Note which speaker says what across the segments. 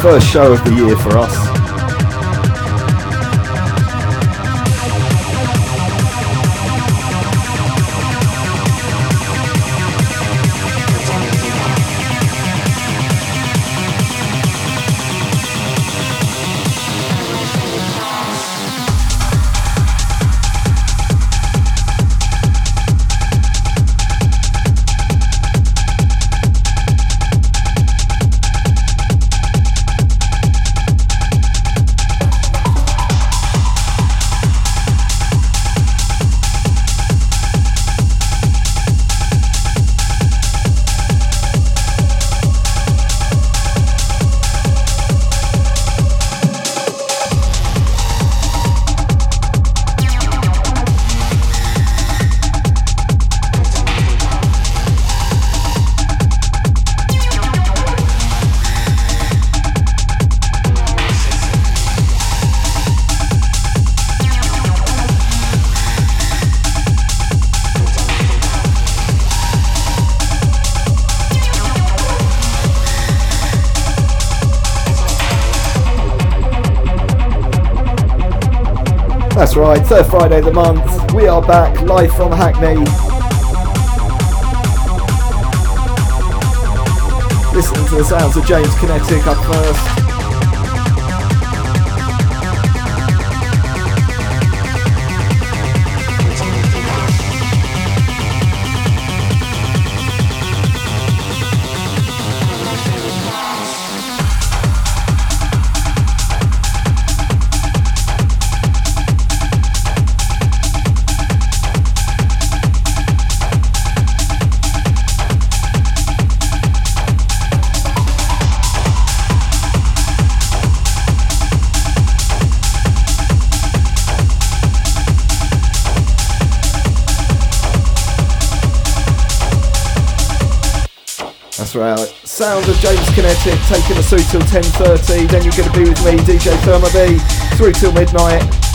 Speaker 1: first show of the year for us. Right, third Friday of the month. We are back live from Hackney. Listening to the sounds of James Kinetec up first. Sounds of James Kinetec taking us through till 10.30. Then you're going to be with me, DJ ThermoBee, through till midnight.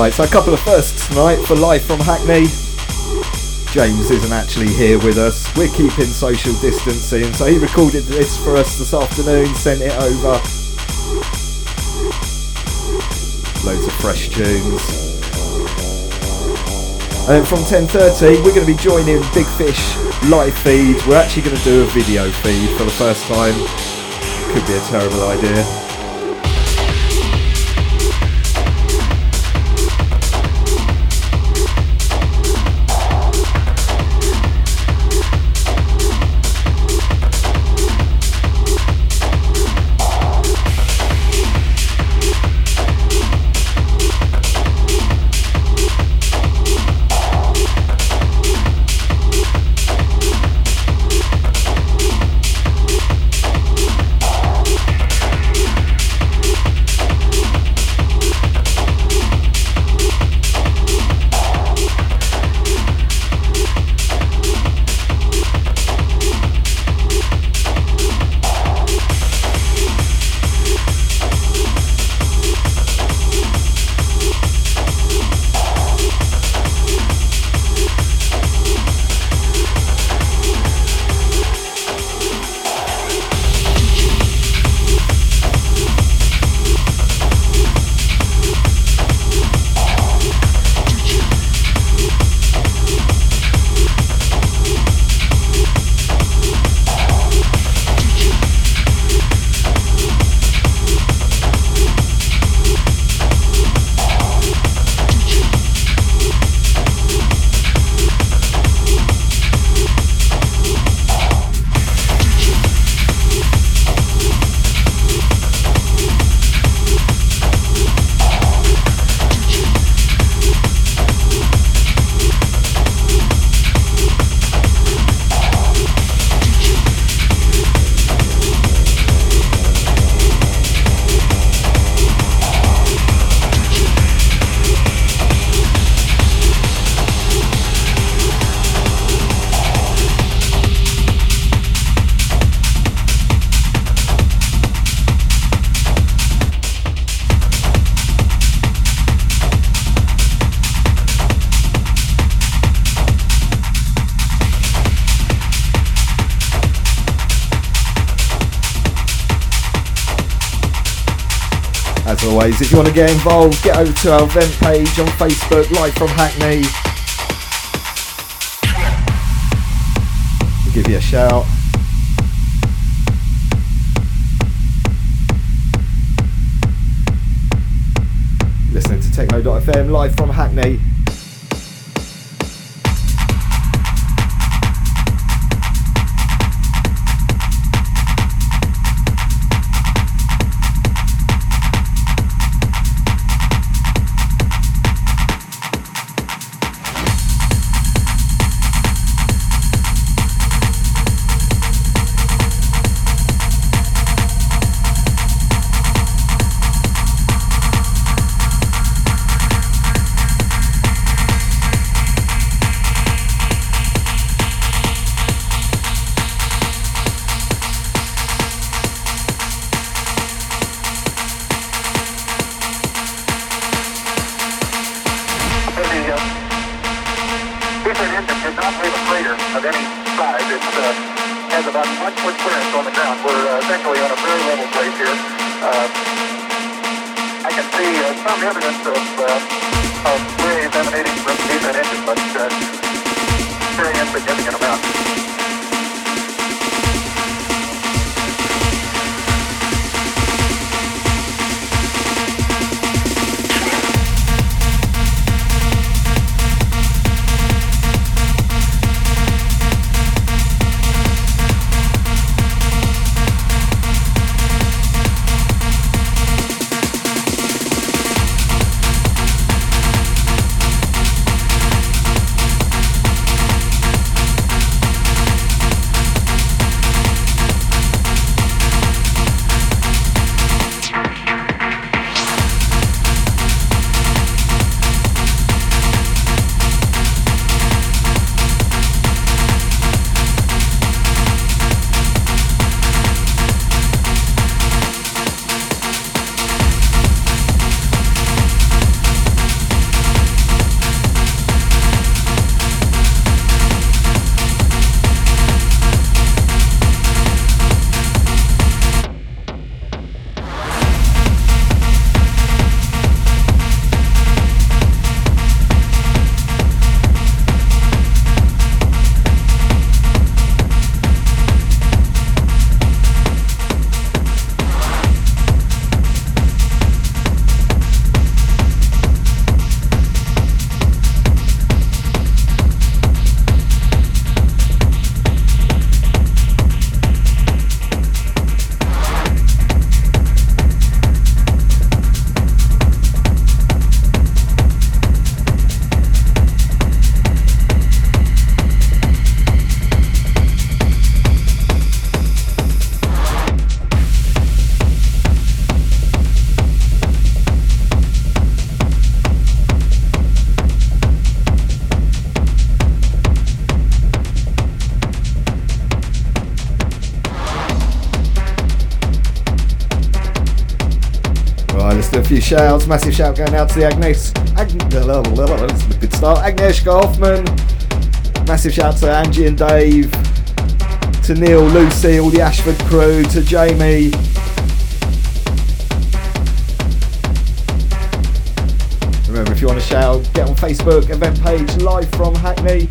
Speaker 1: Right, so a couple of firsts tonight for live from Hackney. James isn't actually here with us. We're keeping social distancing, so he recorded this for us this afternoon, sent it over. Loads of fresh tunes. And then from 10.30, we're going to be joining Big Fish live feed. We're actually going to do a video feed for the first time. Could be a terrible idea. If you want to get involved, get over to our event page on Facebook, Live from Hackney. We'll give you a shout. Listening to Techno.fm live from Hackney. Shouts. Massive shout going out to the Agnes. Ag- that's a good start. Agnieszka Hoffman. Massive shout to Angie and Dave. To Neil, Lucy, all the Ashford crew. To Jamie. Remember, if you want to shout, get on Facebook, event page, live from Hackney.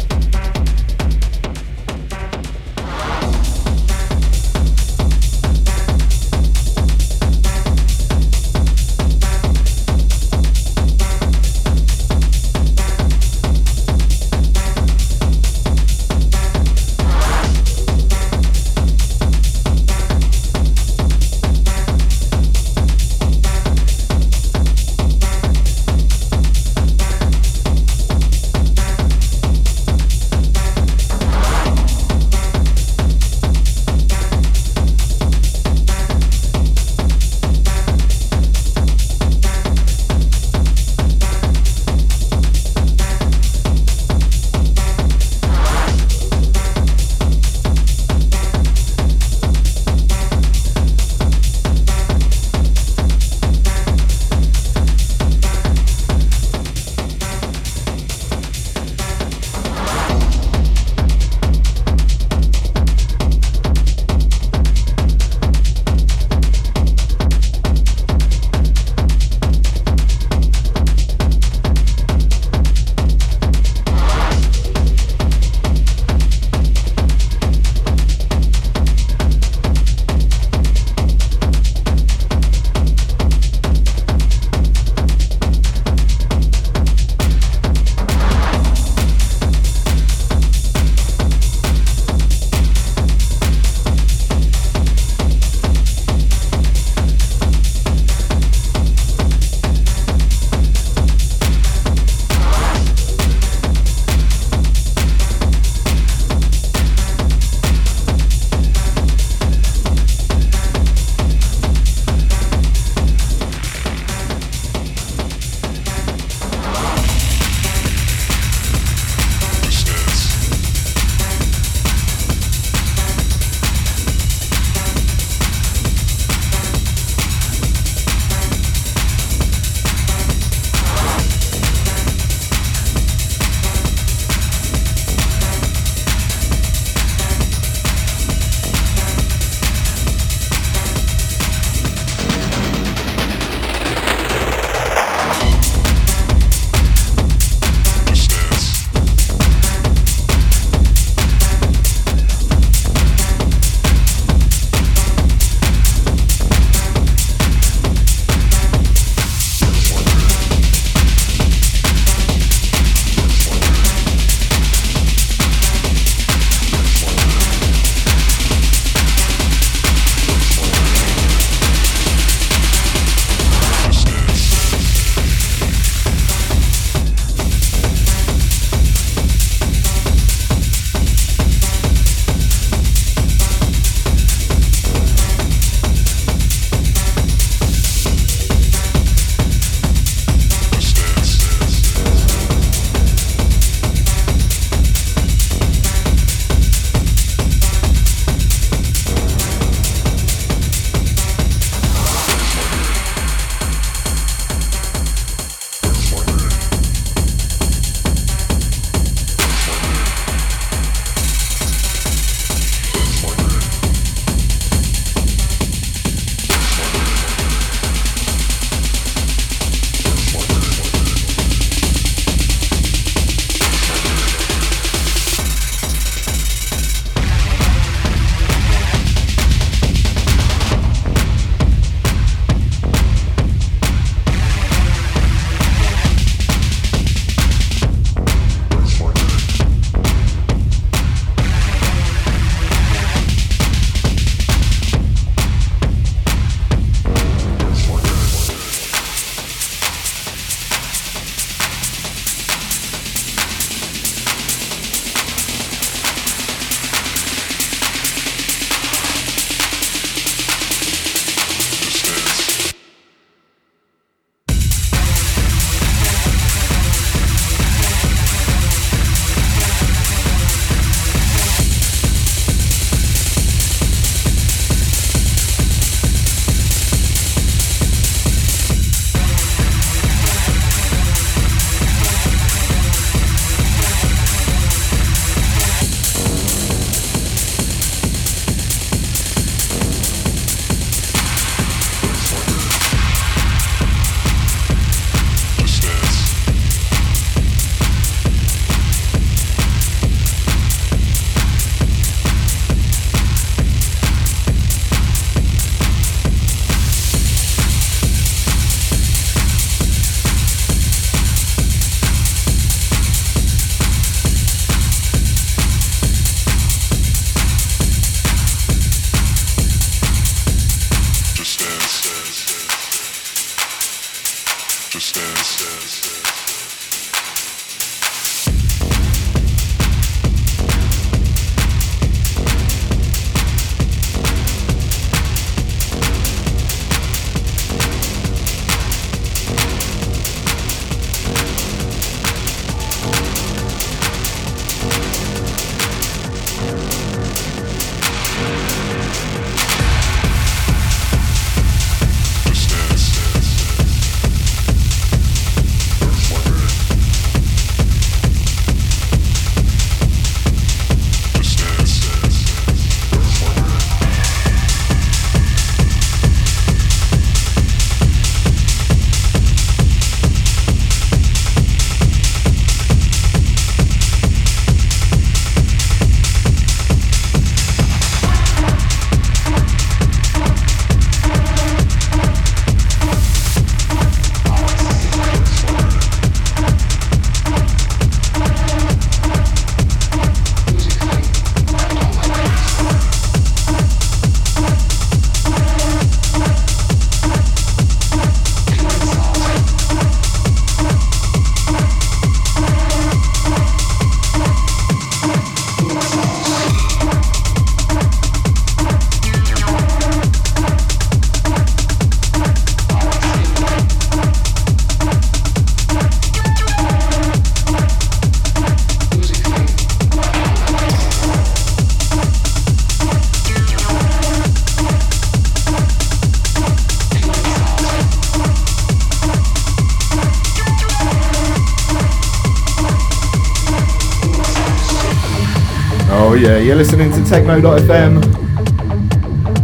Speaker 1: Listening to Techno.fm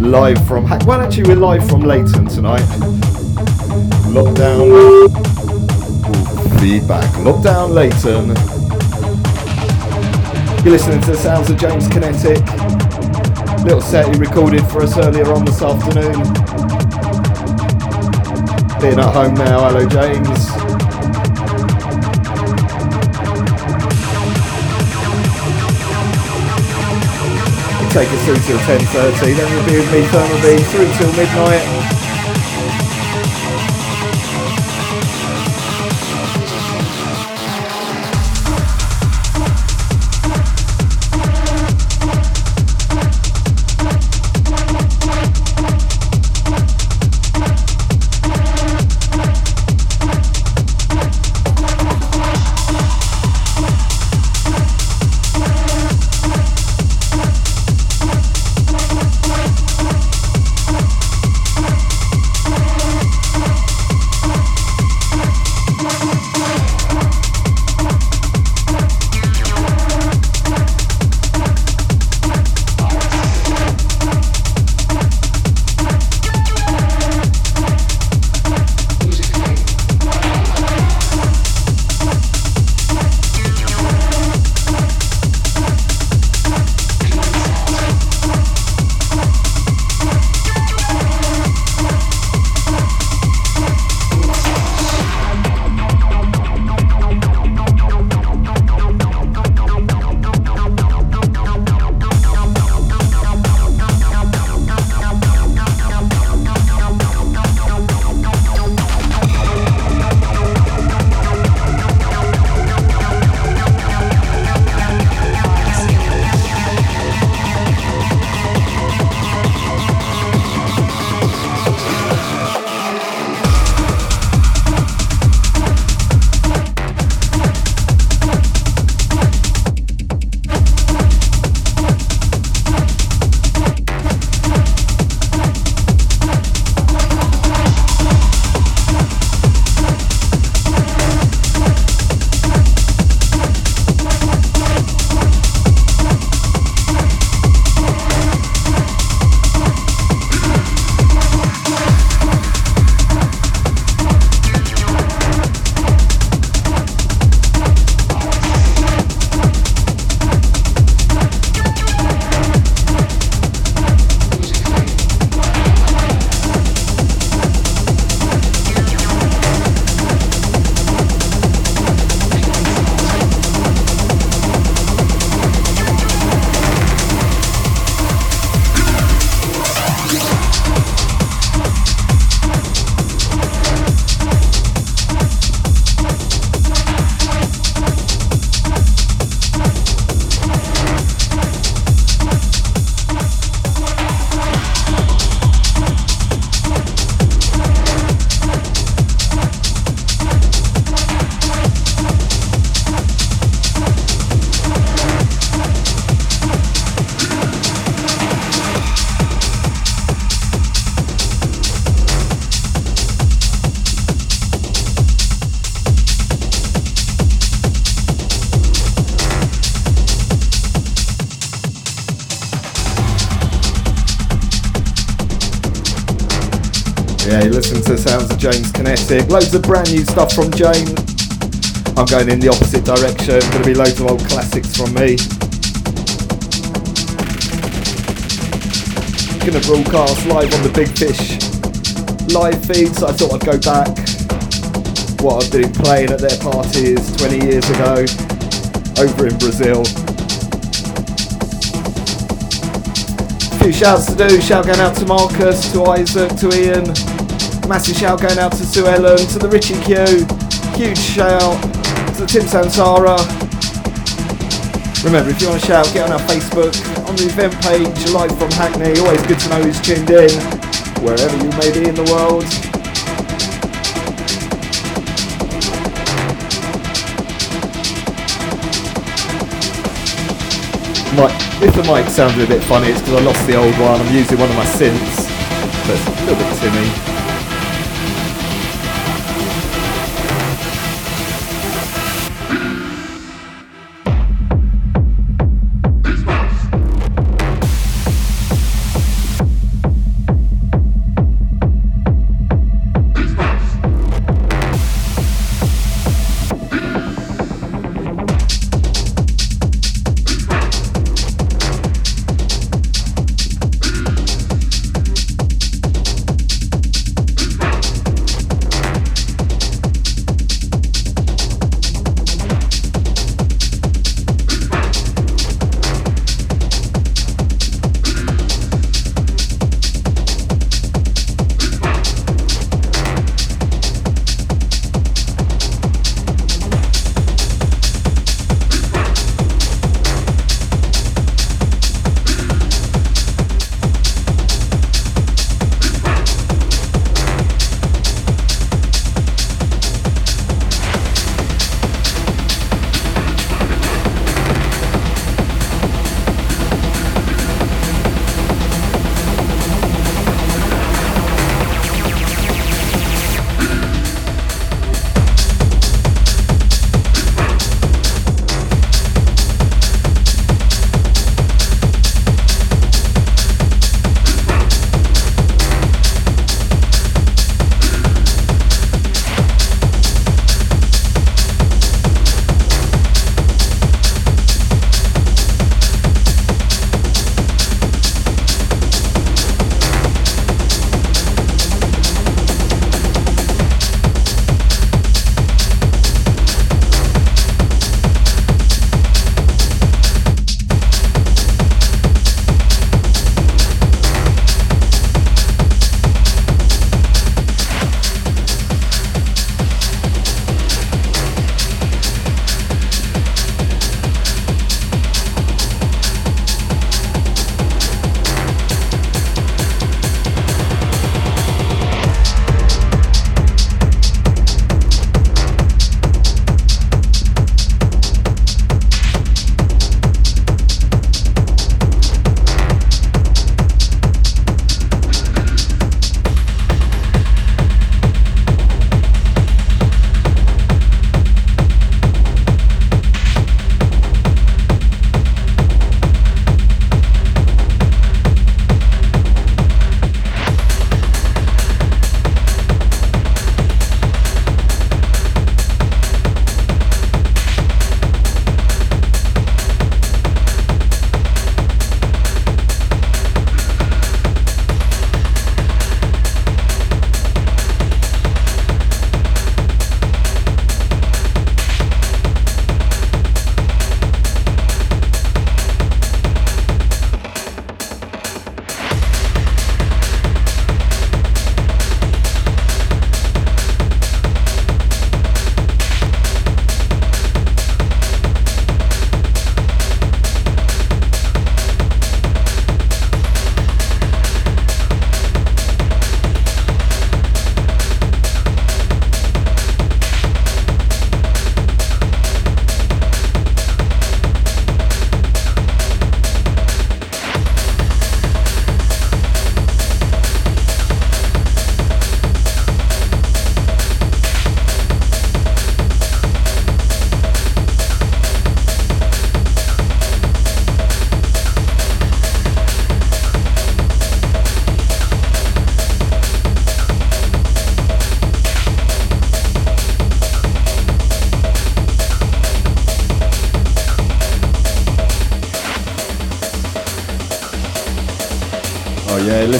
Speaker 1: live from. Well, actually, we're live from Leyton tonight. Lockdown. Feedback. Lockdown Leyton. You're listening to the sounds of James Kinetec. Little set he recorded for us earlier on this afternoon. Being at home now, hello James. Take us through till 10.30, then you'll be with me, ThermoBee, through till midnight. Kinetec. Loads of brand new stuff from James. I'm going in the opposite direction. Going to be loads of old classics from me. Going to broadcast live on the Big Fish live feed, so I thought I'd go back. What I've been playing at their parties 20 years ago over in Brazil. A few shouts to do. Shout going out to Marcus, to Isaac, to Ian. Massive shout going out to Sue Ellen, to the Richie Q. Huge shout to Tim Santara. Remember, if you want to shout, get on our Facebook, on the event page, live from Hackney. Always good to know who's tuned in, wherever you may be in the world. Might if the mic sounded a bit funny, it's because I lost the old one. I'm using one of my synths, but it's a little bit tinny.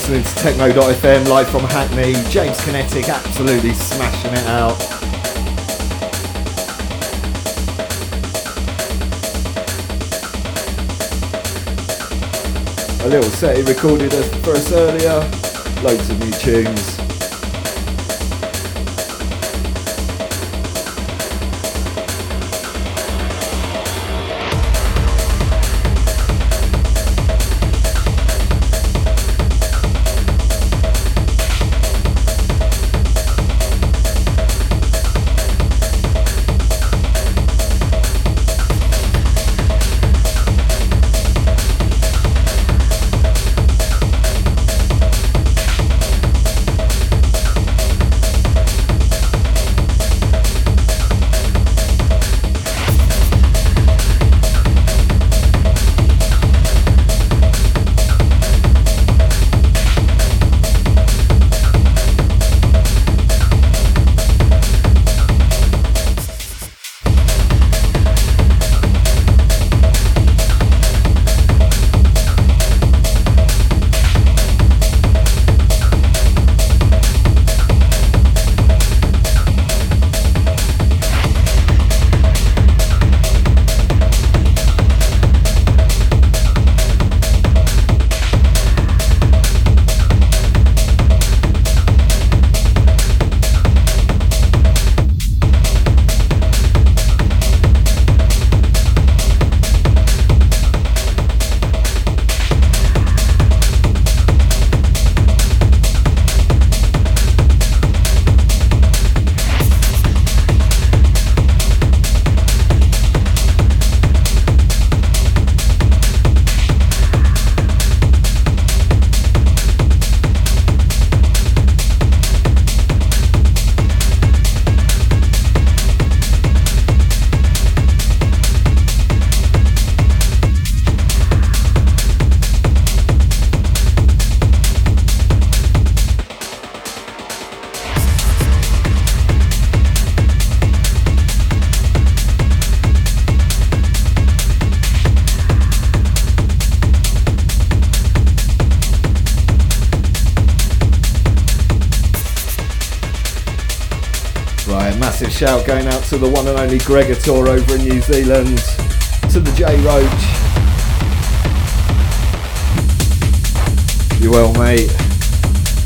Speaker 1: Listening to Techno.fm live from Hackney. James Kinetec absolutely smashing it out. A little set he recorded for us earlier. Loads of new tunes. To the one and only Gregator over in New Zealand, to the J Roach. You well, mate.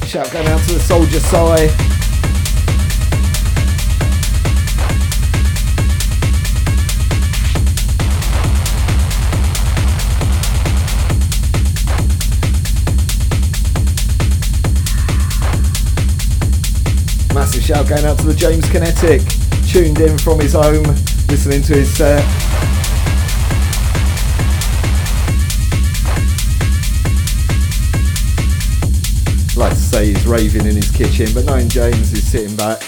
Speaker 1: Shout going out to the Soldier Sai. Massive shout going out to the James Kinetec tuned in from his home, listening to his set. like to say he's raving in his kitchen, but knowing James is sitting back.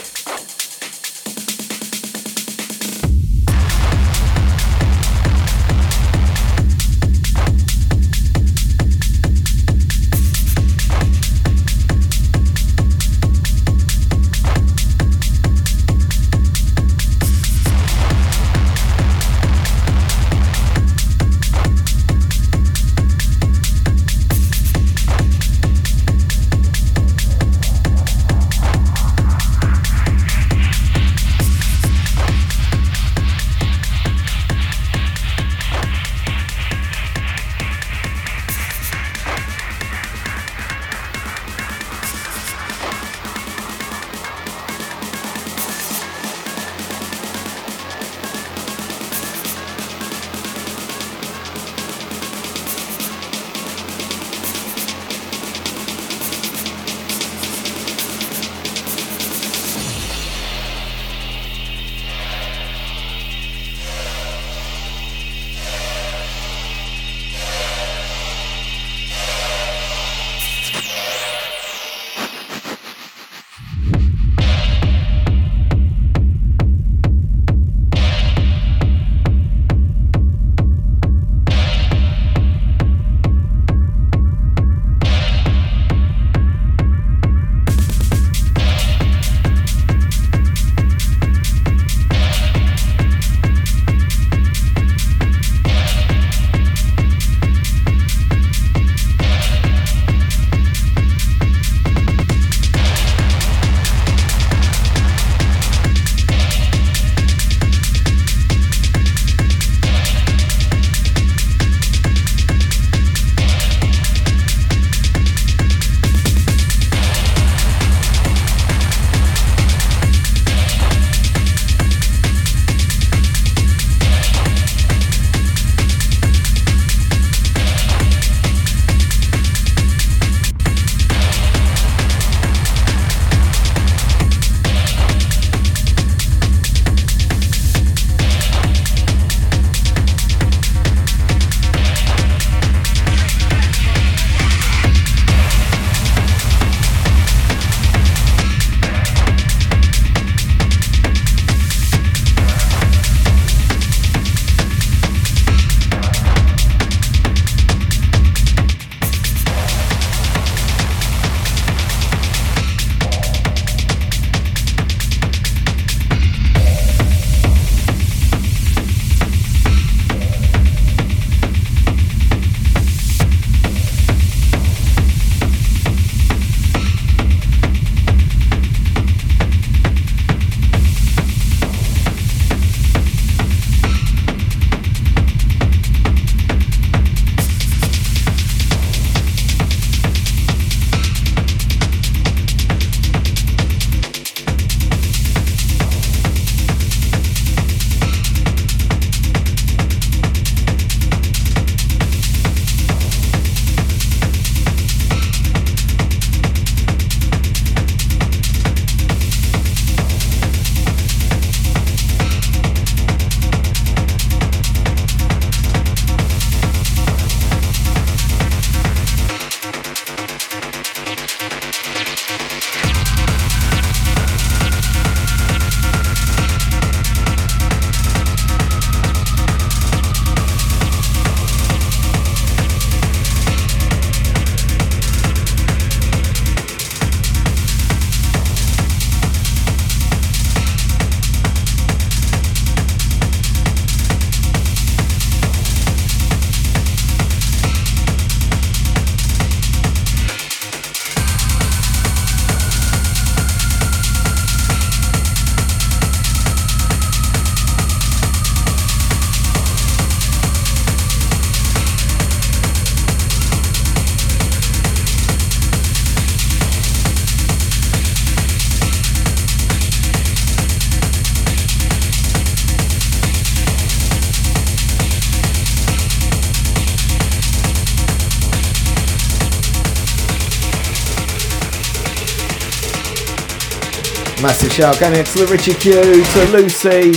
Speaker 1: Shout going out to the Richie Q, to Lucy,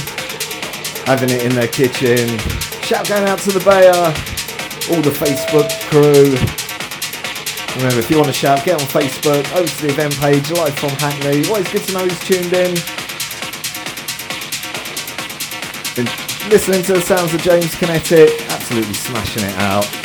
Speaker 1: having it in their kitchen. Shout going out to the Bayer, all the Facebook crew. Remember, if you want to shout, get on Facebook, over to the event page, live from Hackney. Always good to know who's tuned in. Been listening to the sounds of James Kinetec, absolutely smashing it out.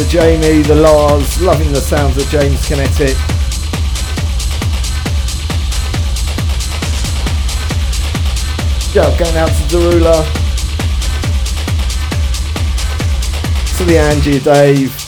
Speaker 1: The Jamie, the Lars, loving the sounds of James Kinetec. Shout going out to Darula, to the Angie, Dave,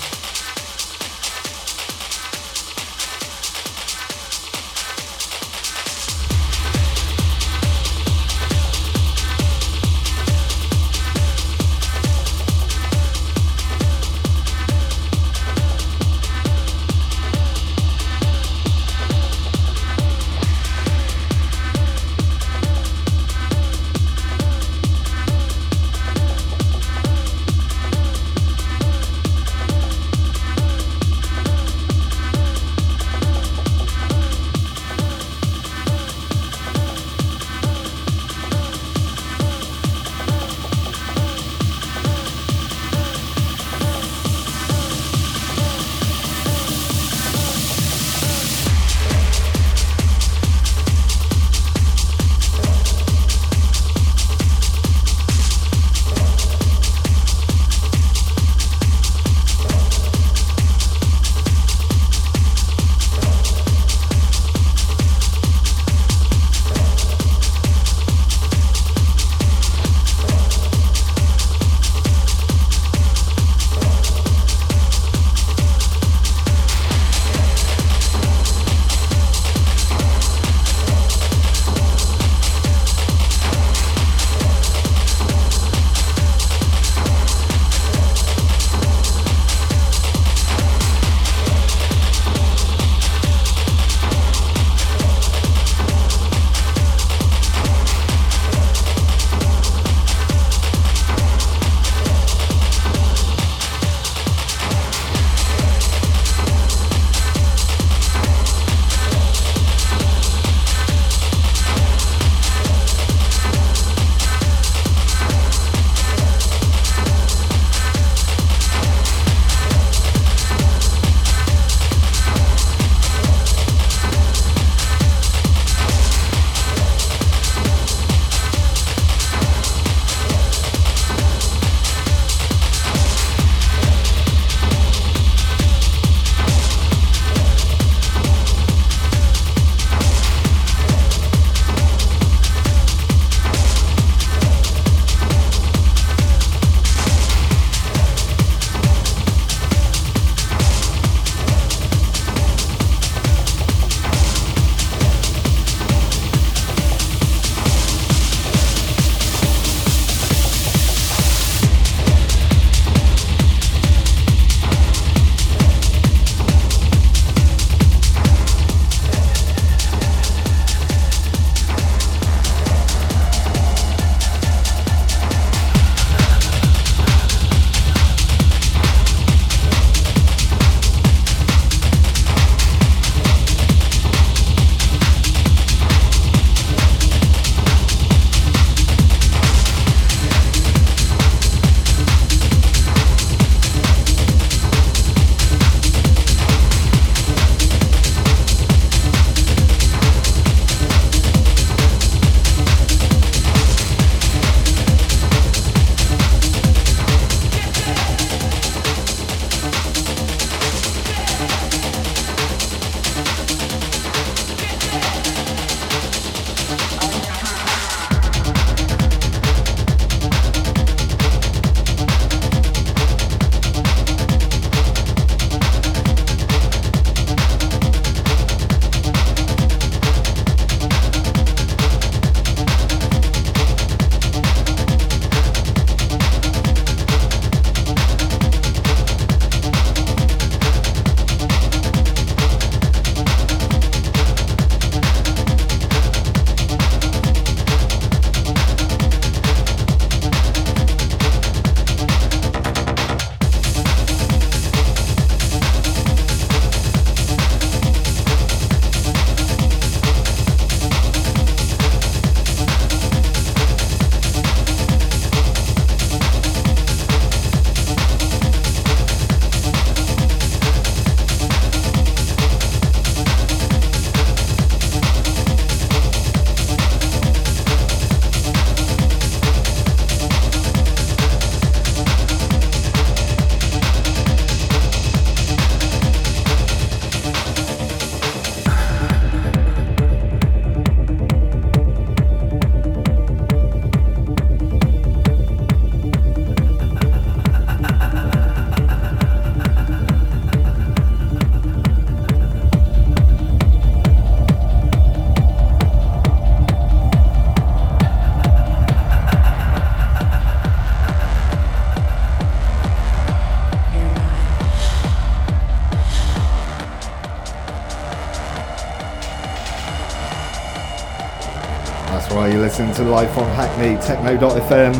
Speaker 1: to live from Hackney Techno.fm.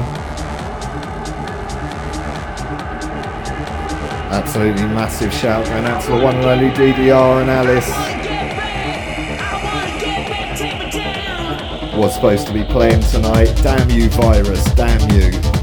Speaker 1: Absolutely massive shout going out to the one and only DDR and Alice. Was supposed to be playing tonight. Damn you, virus. Damn you.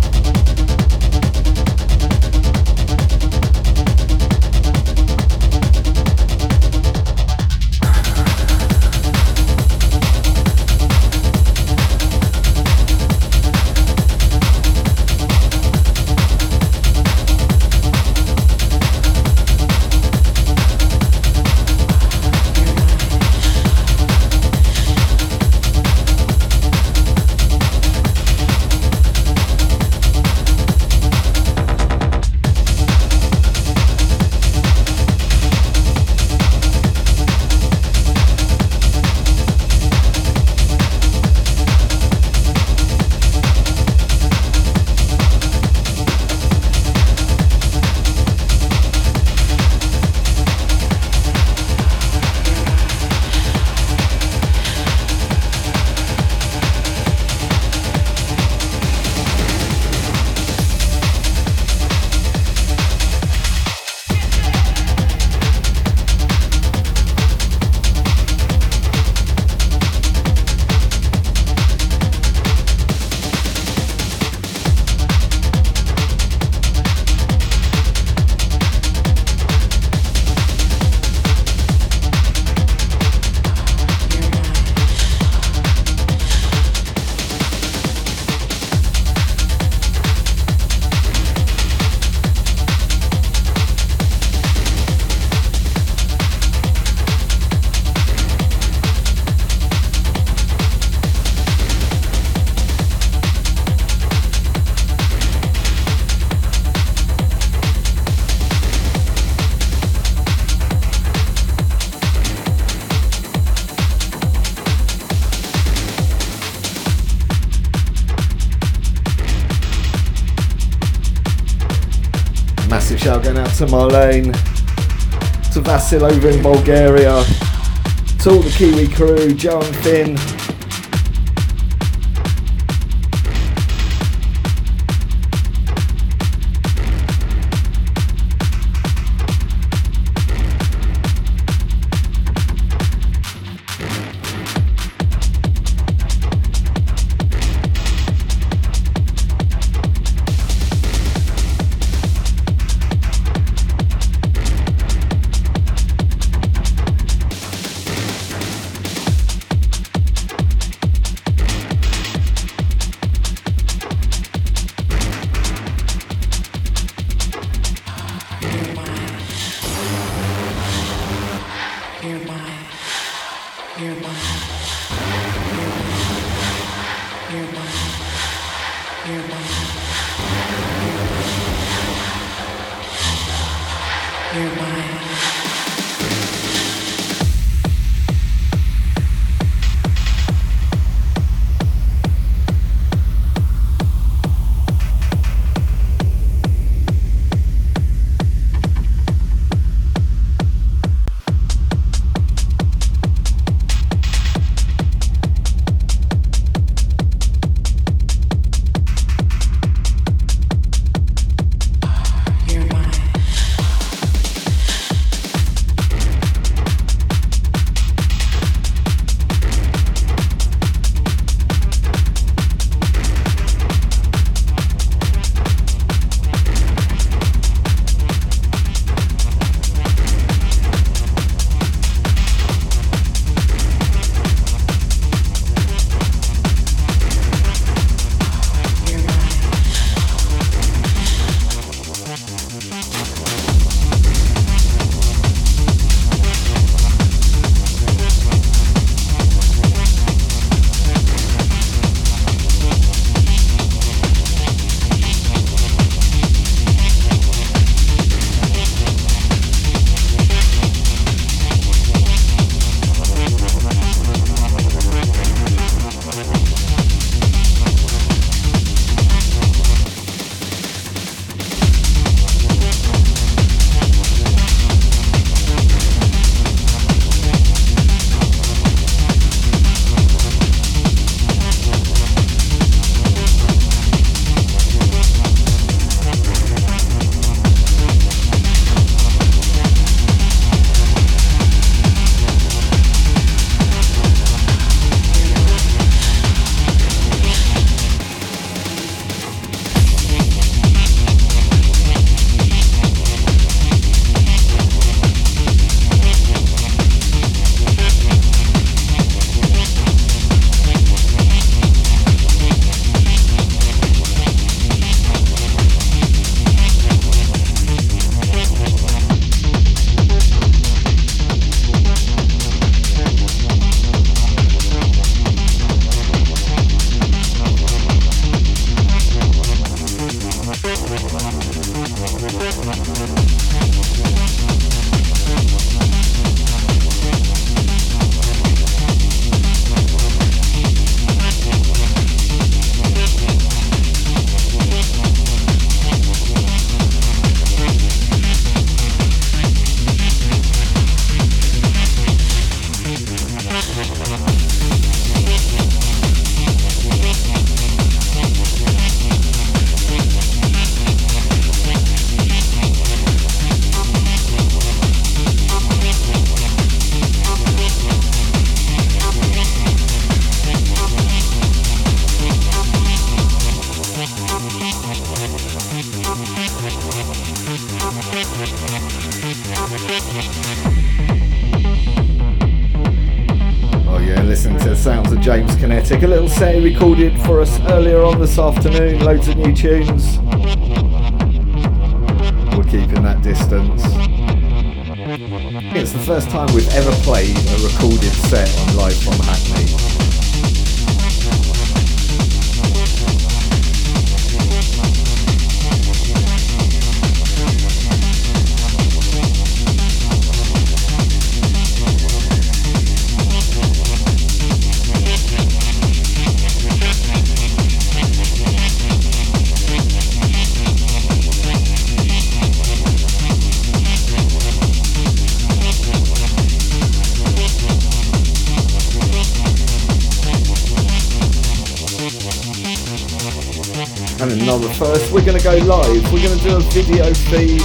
Speaker 1: To Marlene, to Vasil over in Bulgaria, to all the Kiwi crew, Joe and Finn,
Speaker 2: this afternoon. Loads of new tunes. We're keeping that distance. It's the first time we've ever played a recorded set on Live from Hackney. First, we're going to go live. We're going to do a video feed.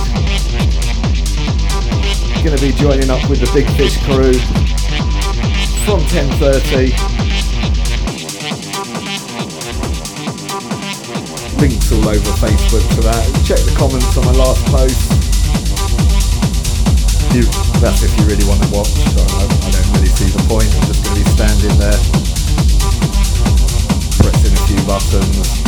Speaker 2: Going to be joining up with the Big Fish crew from 10.30. Links all over Facebook for that. Check the comments on my last post. You, that's if you really want to watch. I, I don't really see the point. I'm just going to be standing there, pressing a few buttons.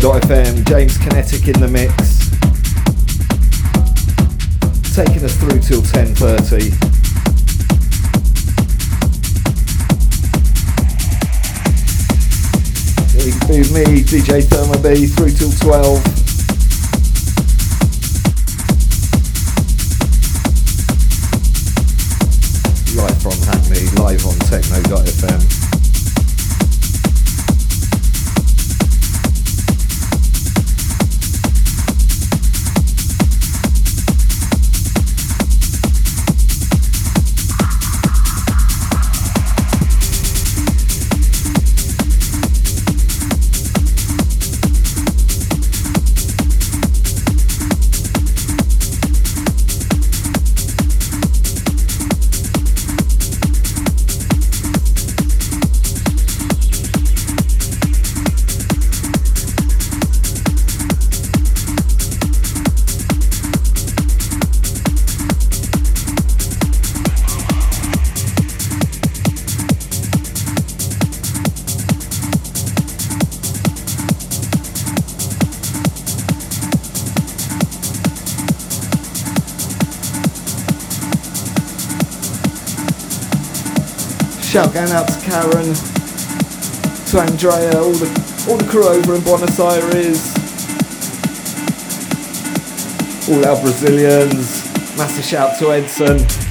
Speaker 1: Techno.fm, James Kinetec in the mix. Taking us through till 10.30. With me, DJ ThermoBee, through till 12. Shout going out to Karen, to Andrea, all the all the crew over in Buenos Aires, all our Brazilians. Massive shout to Edson.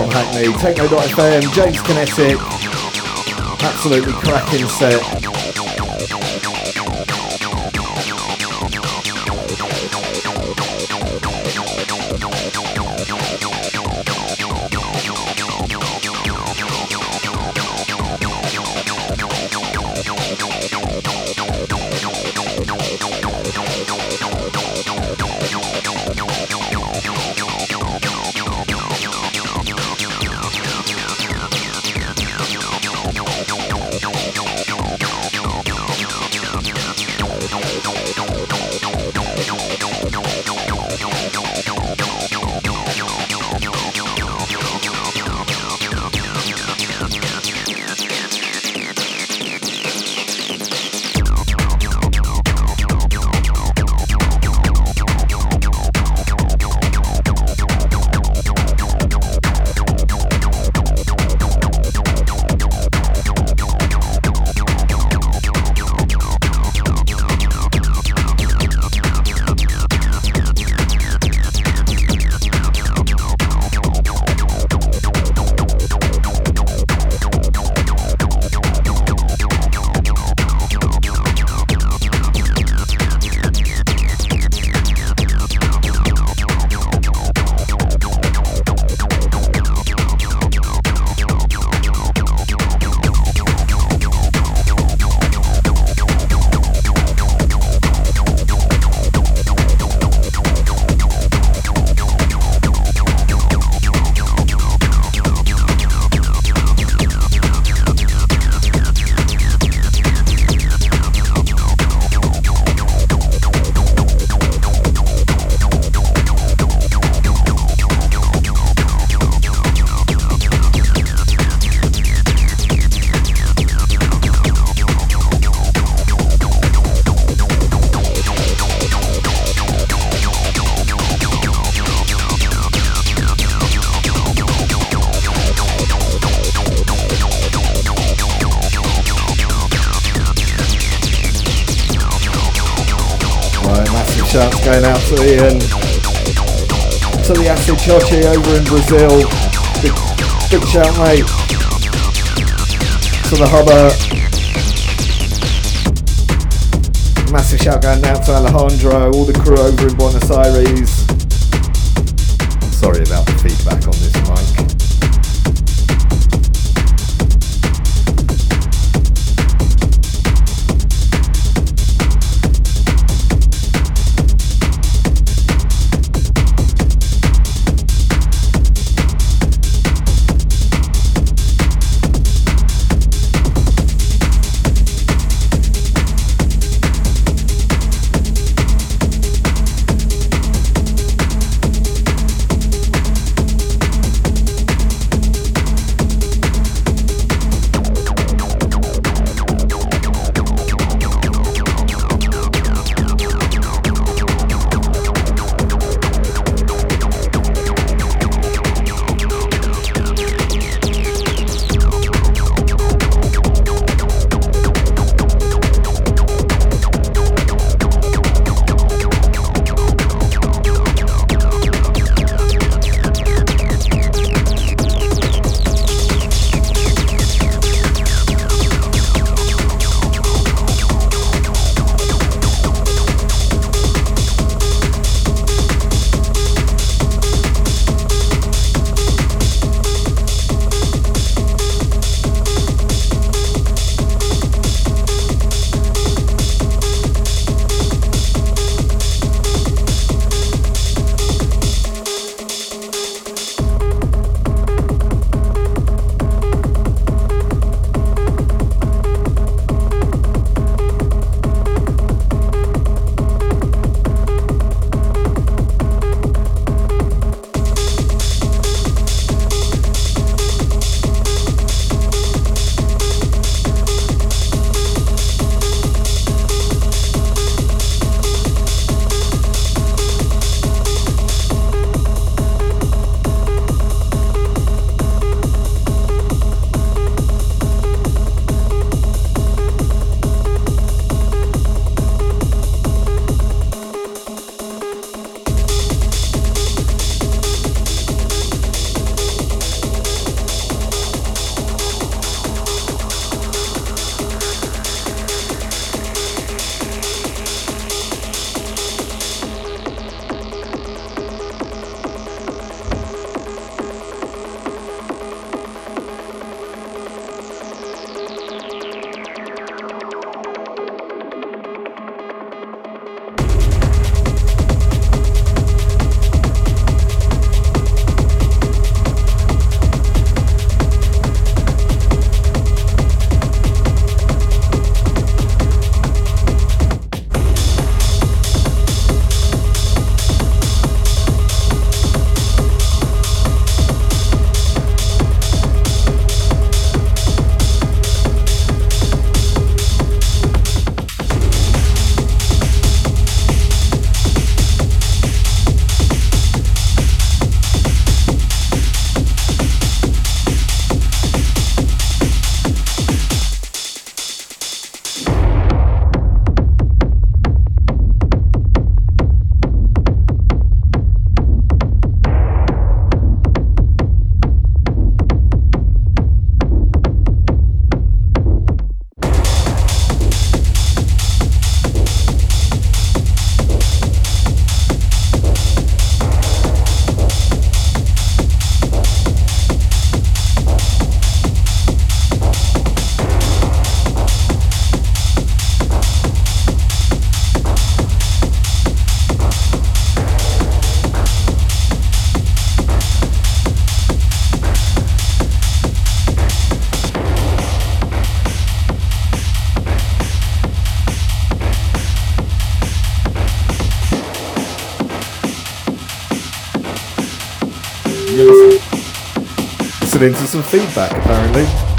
Speaker 1: From Hackney, Techno.fm, James Kinetec. Absolutely cracking set. Over in Brazil. Big, big shout, mate. To the Hubber. Uh, massive shout out to Alejandro, all the listening to some feedback apparently.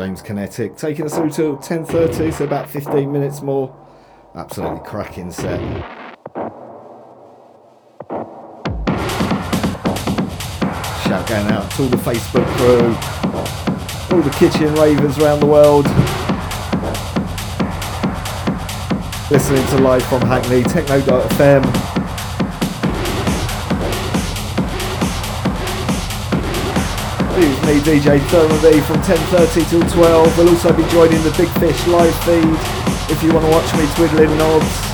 Speaker 1: James Kinetec, taking us through till 10.30, so about 15 minutes more. Absolutely cracking set. Shout going out to all the Facebook crew, all the kitchen ravers around the world. Listening to live from Hackney, Techno.fm. me, DJ ThermoBee from 10.30 till 12. We'll also be joining the Big Fish live feed if you want to watch me twiddling knobs.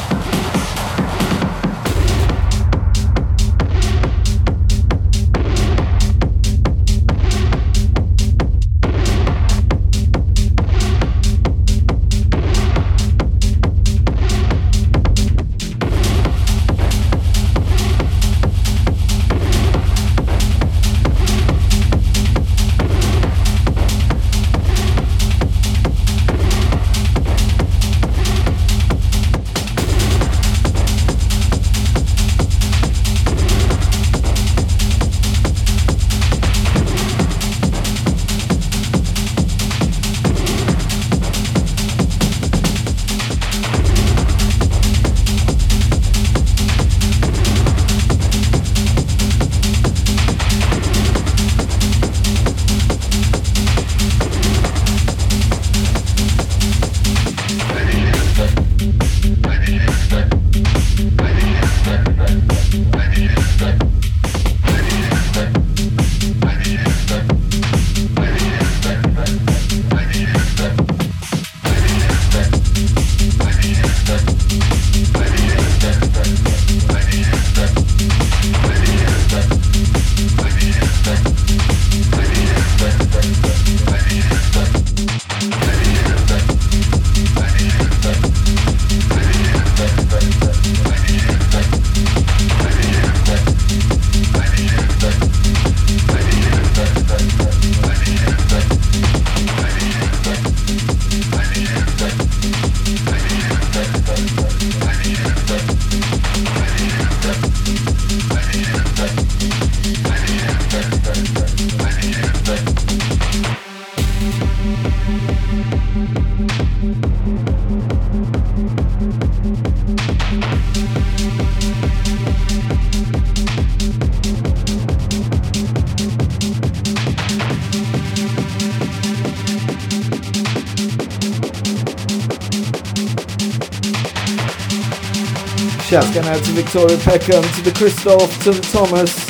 Speaker 1: Out to Victoria Peckham, to the Christoph, to the Thomas,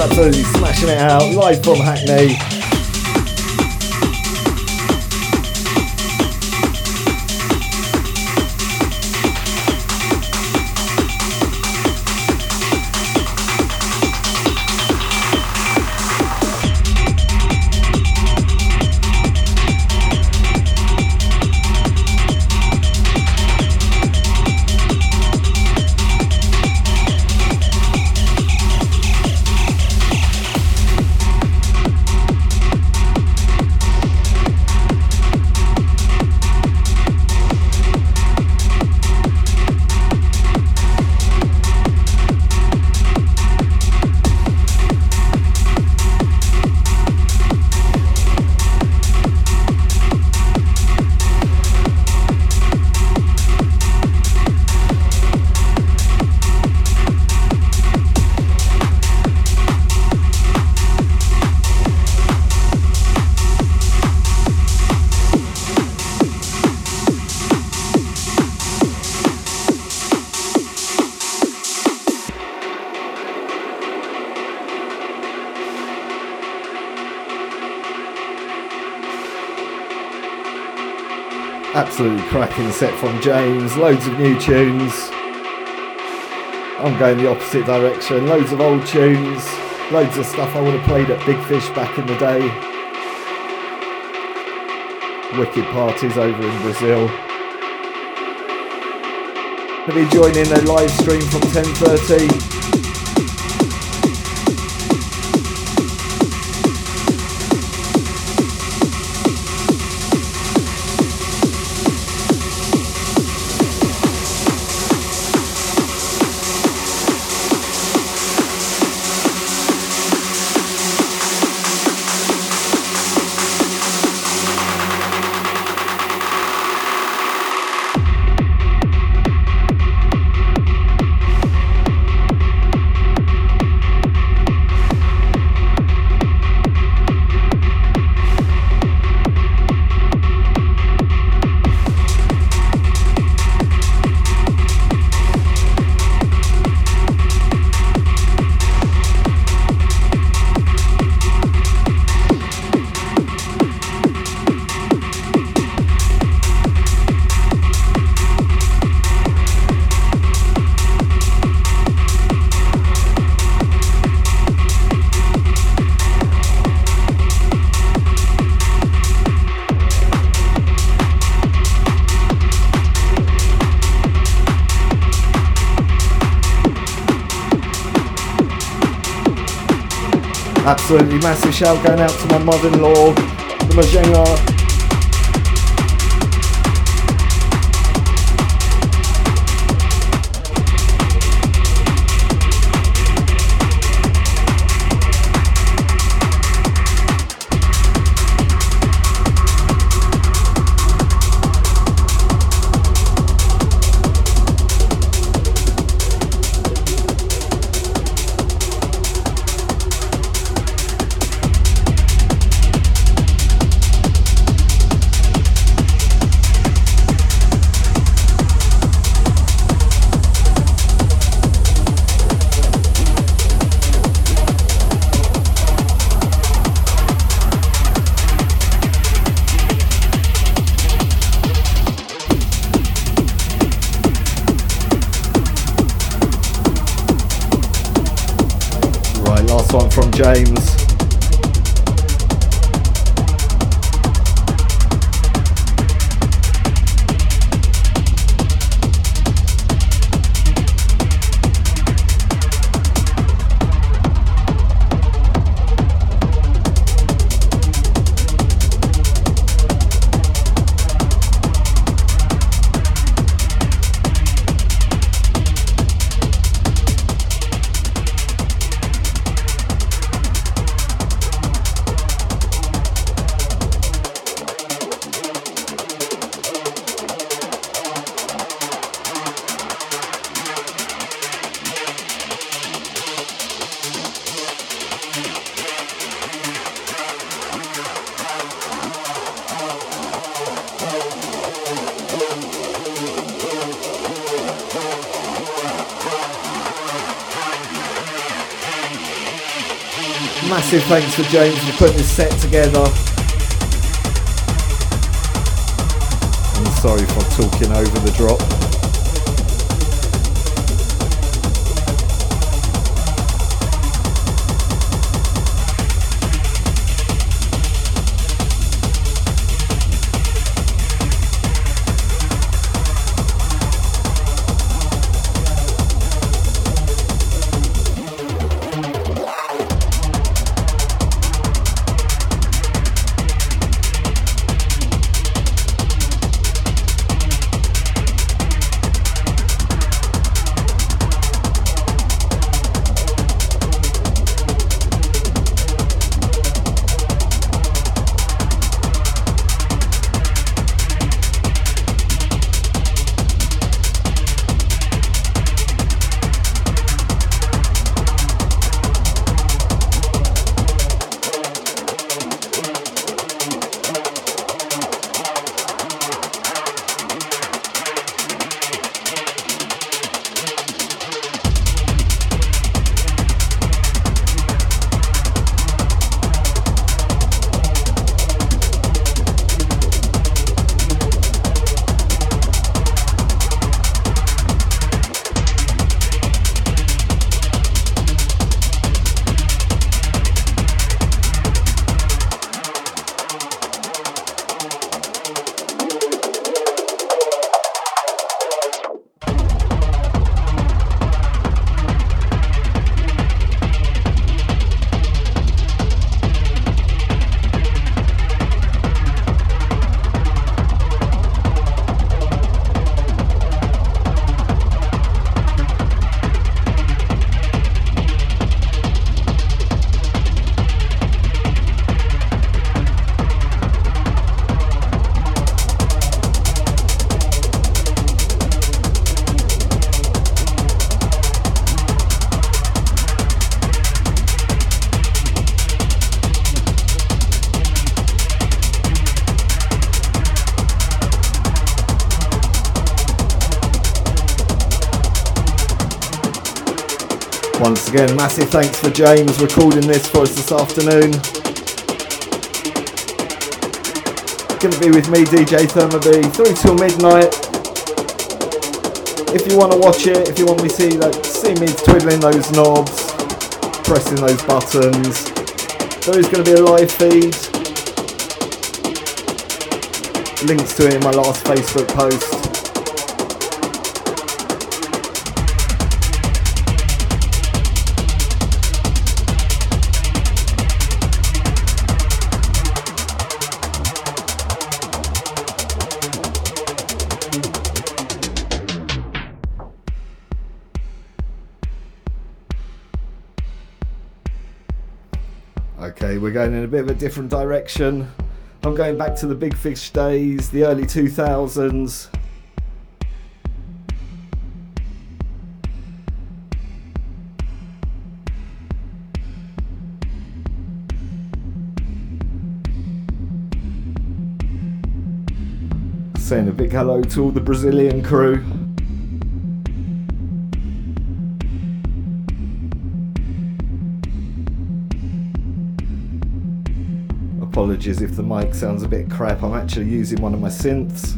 Speaker 1: absolutely smashing it out live from Hackney. Cracking set from James, loads of new tunes. I'm going the opposite direction, loads of old tunes, loads of stuff I would have played at Big Fish back in the day. Wicked parties over in Brazil. Gonna be joining a live stream from 10.30 Absolutely massive shout going out to my mother-in-law, the Majenga massive thanks for James for putting this set together. I'm sorry for talking over the drop. Again, massive thanks for James recording this for us this afternoon. Gonna be with me, DJ Thermobee, through till midnight. If you want to watch it, if you want me to see, like, see me twiddling those knobs, pressing those buttons, there is going to be a live feed. Links to it in my last Facebook post. Going in a bit of a different direction. I'm going back to the Big Fish days, the early 2000s. Saying a big hello to all the Brazilian crew. Apologies if the mic sounds a bit crap. I'm actually using one of my synths.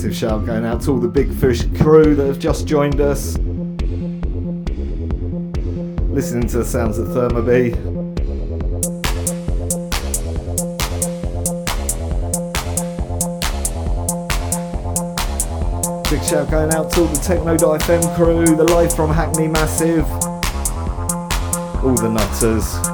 Speaker 1: Massive shout going out to all the Big Fish crew that have just joined us. Listening to the sounds of ThermoBee. Big shout going out to all the Techno.fm crew, the live from Hackney Massive, all the nutters.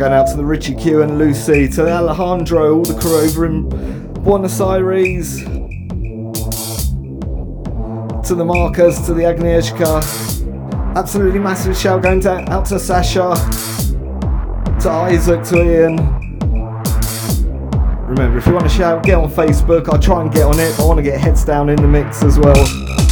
Speaker 1: Going out to the Richie Q and Lucy, to Alejandro, all the crew over in Buenos Aires, to the Marcus, to the Agnieszka. Absolutely massive shout going to, out to Sasha, to Isaac, to Ian. Remember, if you want to shout, get on Facebook. I'll try and get on it. I want to get heads down in the mix as well.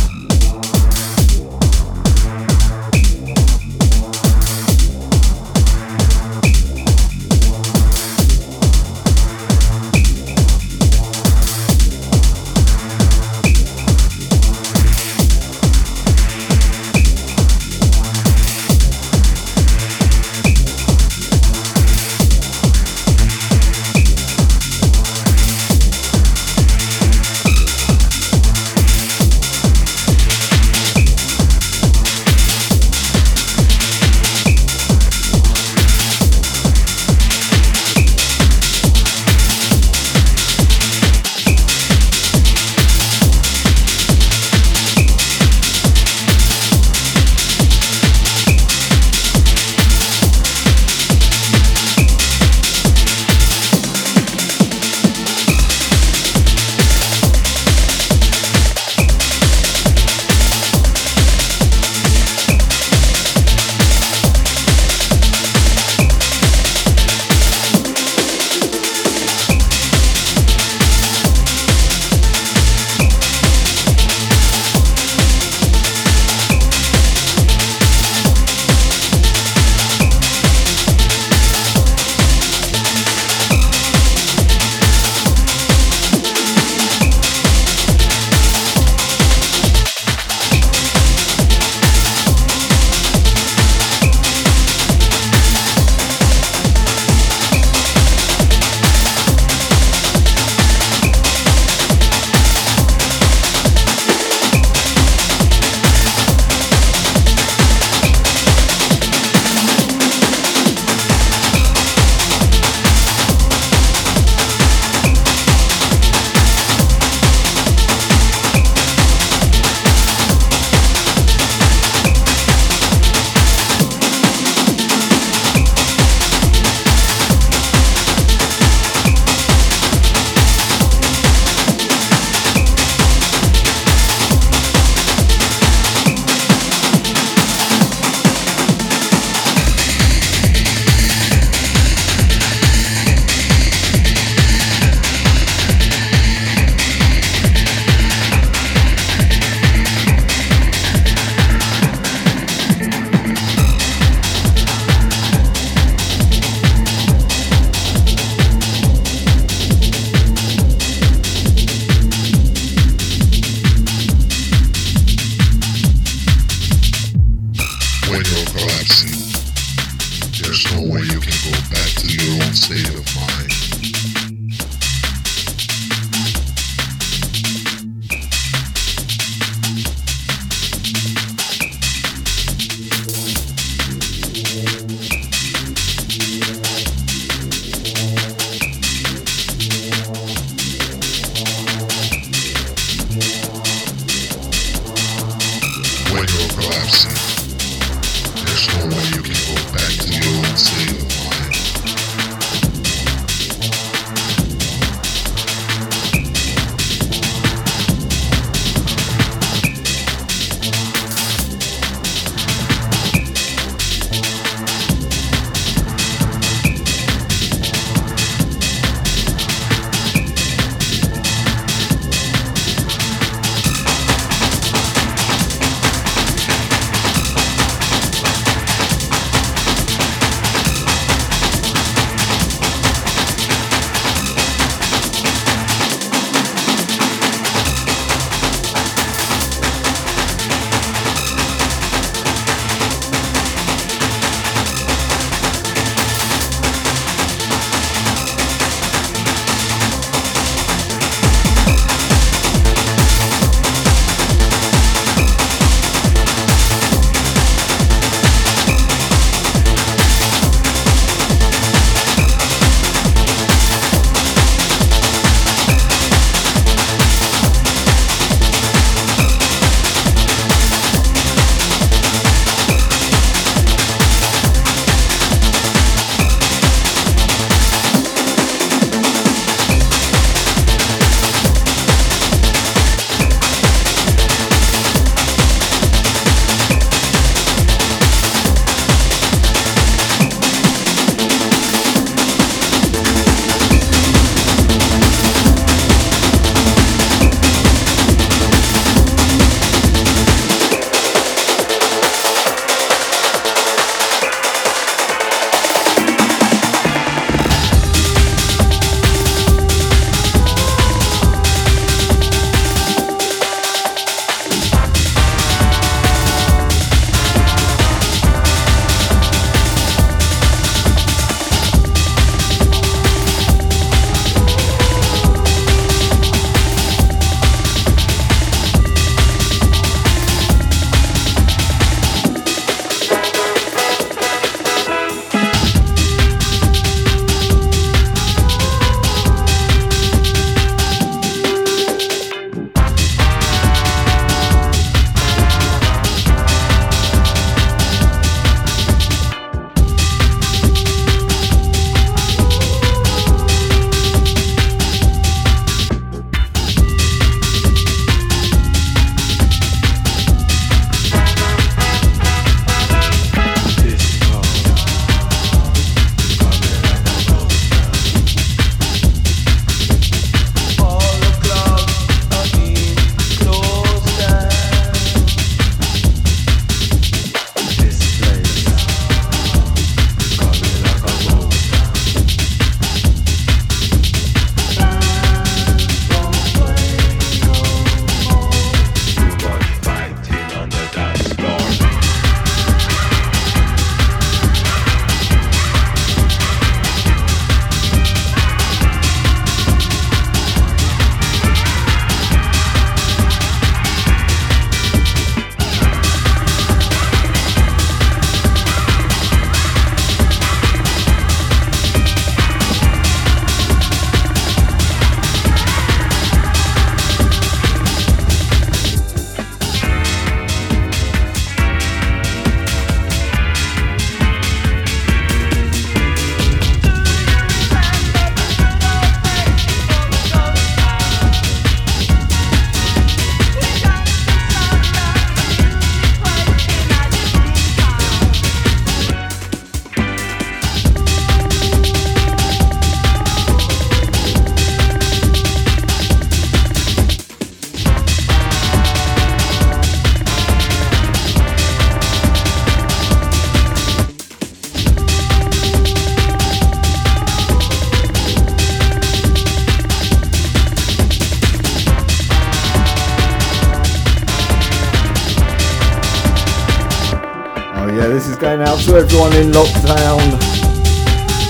Speaker 1: Everyone in lockdown.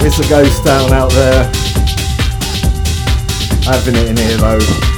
Speaker 1: It's a ghost town out there. Having it in here though.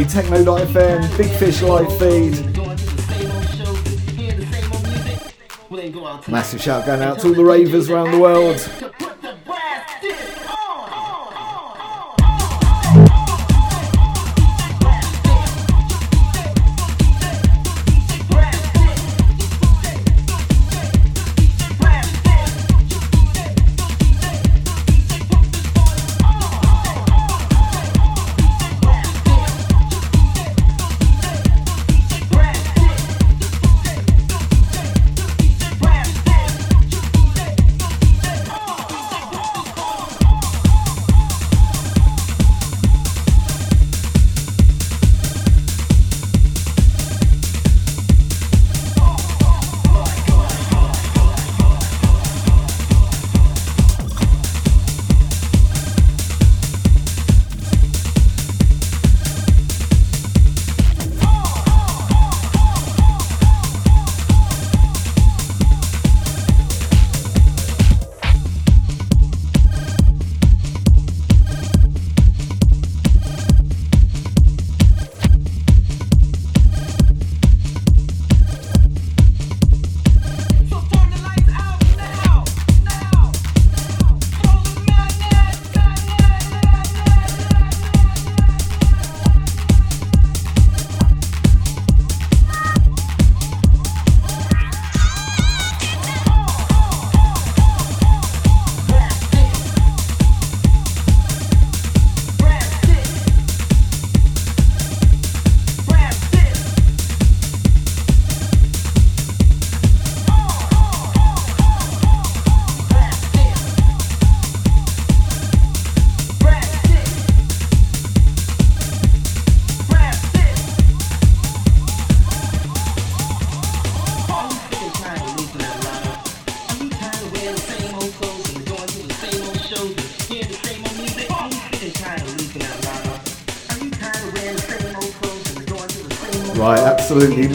Speaker 1: Hackney, Techno.fm, Big Fish live feed. Massive shout going out to all the ravers around the world.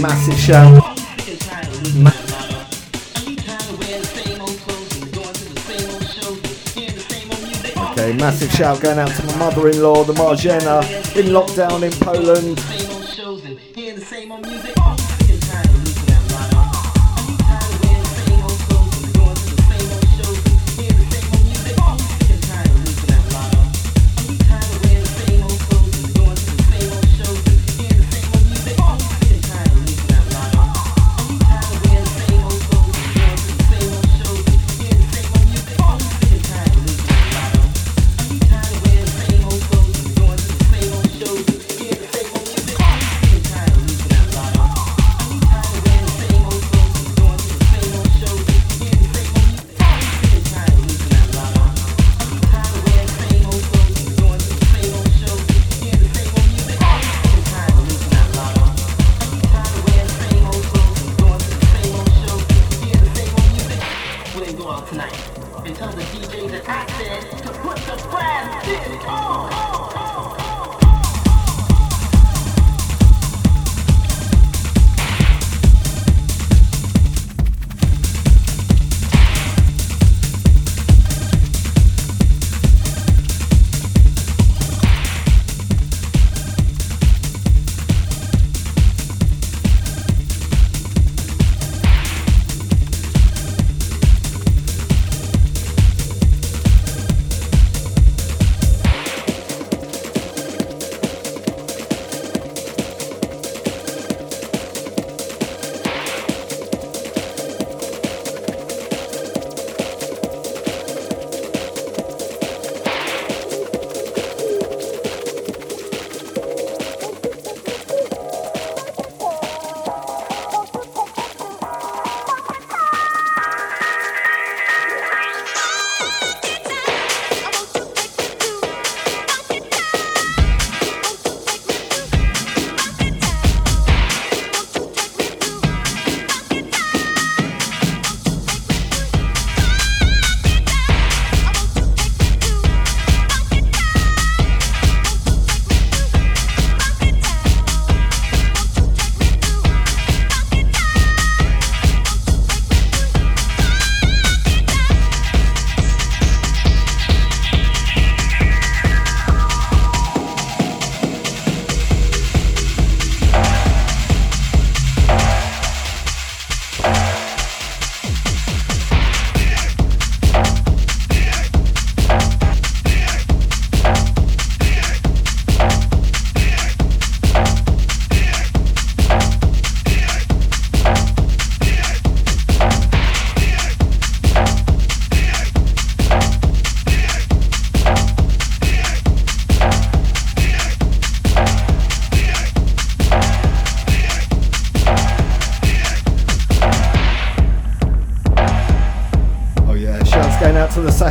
Speaker 1: Massive shout. Okay, massive shout going out to my mother-in-law, the Marjena, in lockdown in Poland.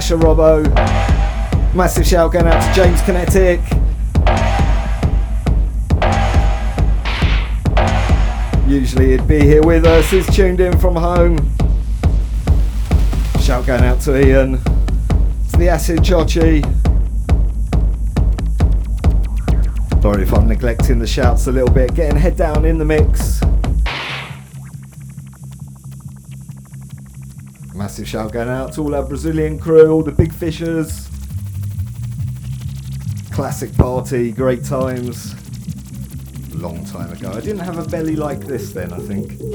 Speaker 1: Sasha Robbo. Massive shout going out to James Kinetec. Usually he'd be here with us, he's tuned in from home. Shout going out to Ian, to the Acid Chochi. Sorry if I'm neglecting the shouts a little bit, getting head down in the mix. Shout going out to all our Brazilian crew, all the big fishers. Classic party, great times. Long time ago. I didn't have a belly like this then, I think.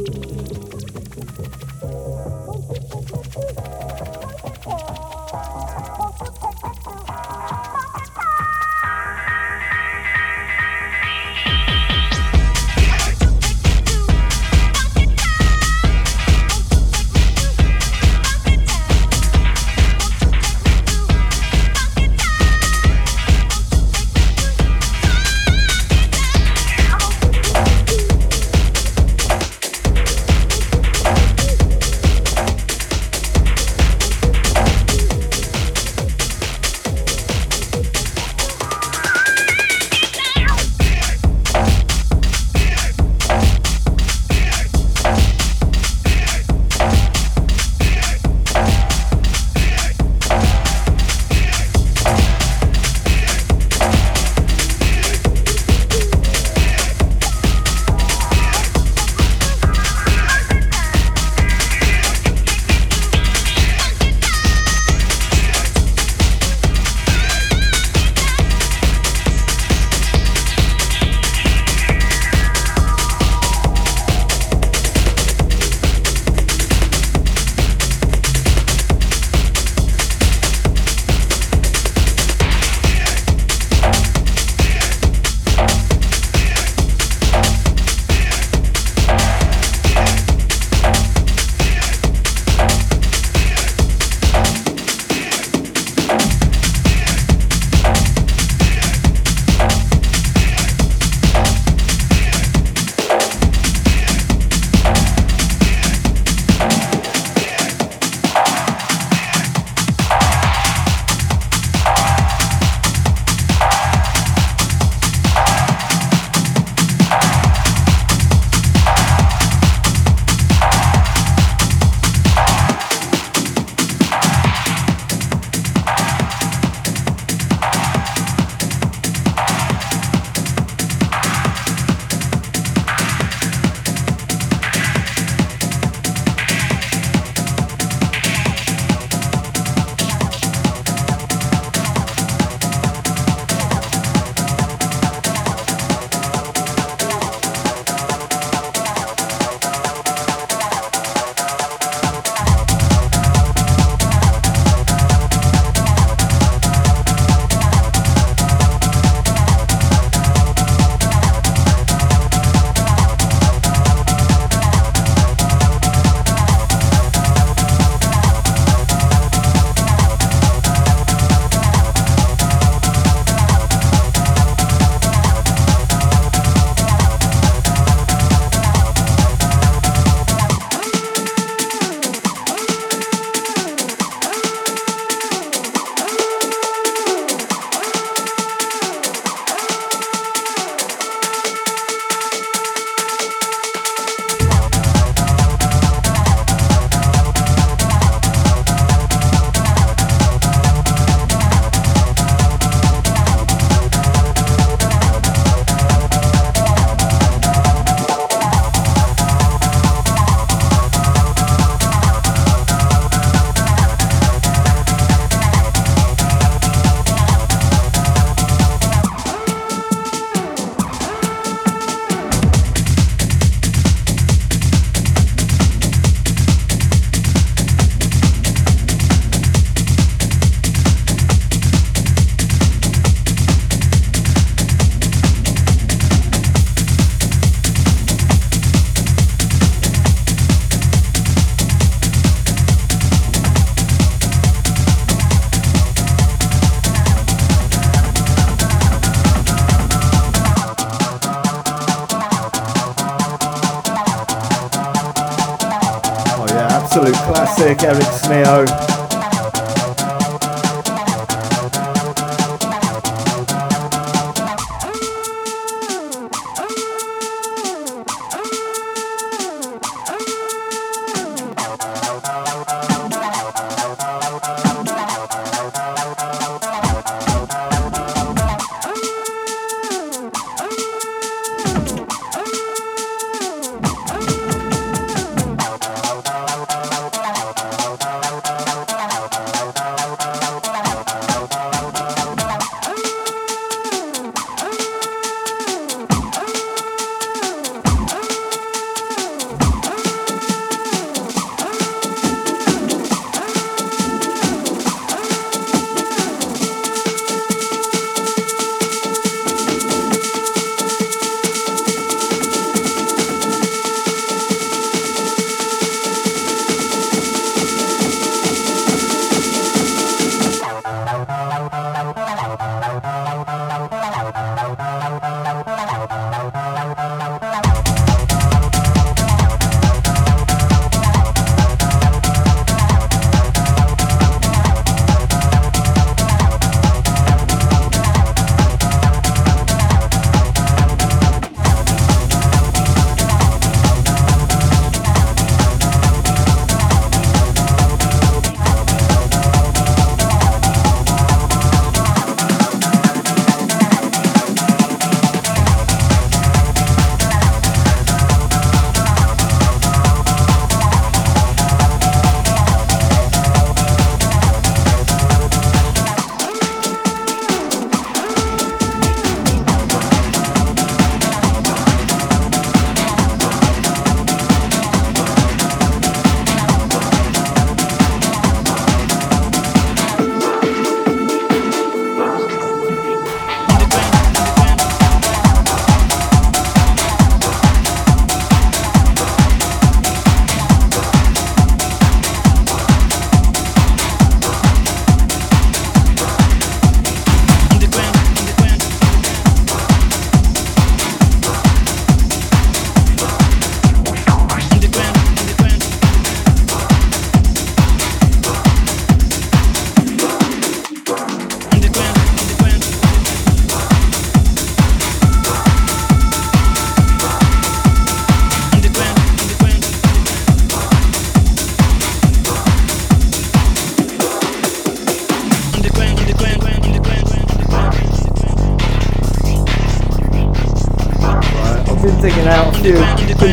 Speaker 1: Eric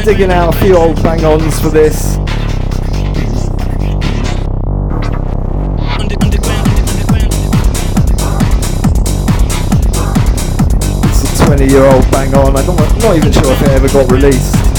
Speaker 1: digging out a few old bang-ons for this. It's a 20-year-old bang-on. I'm not, not even sure if it ever got released.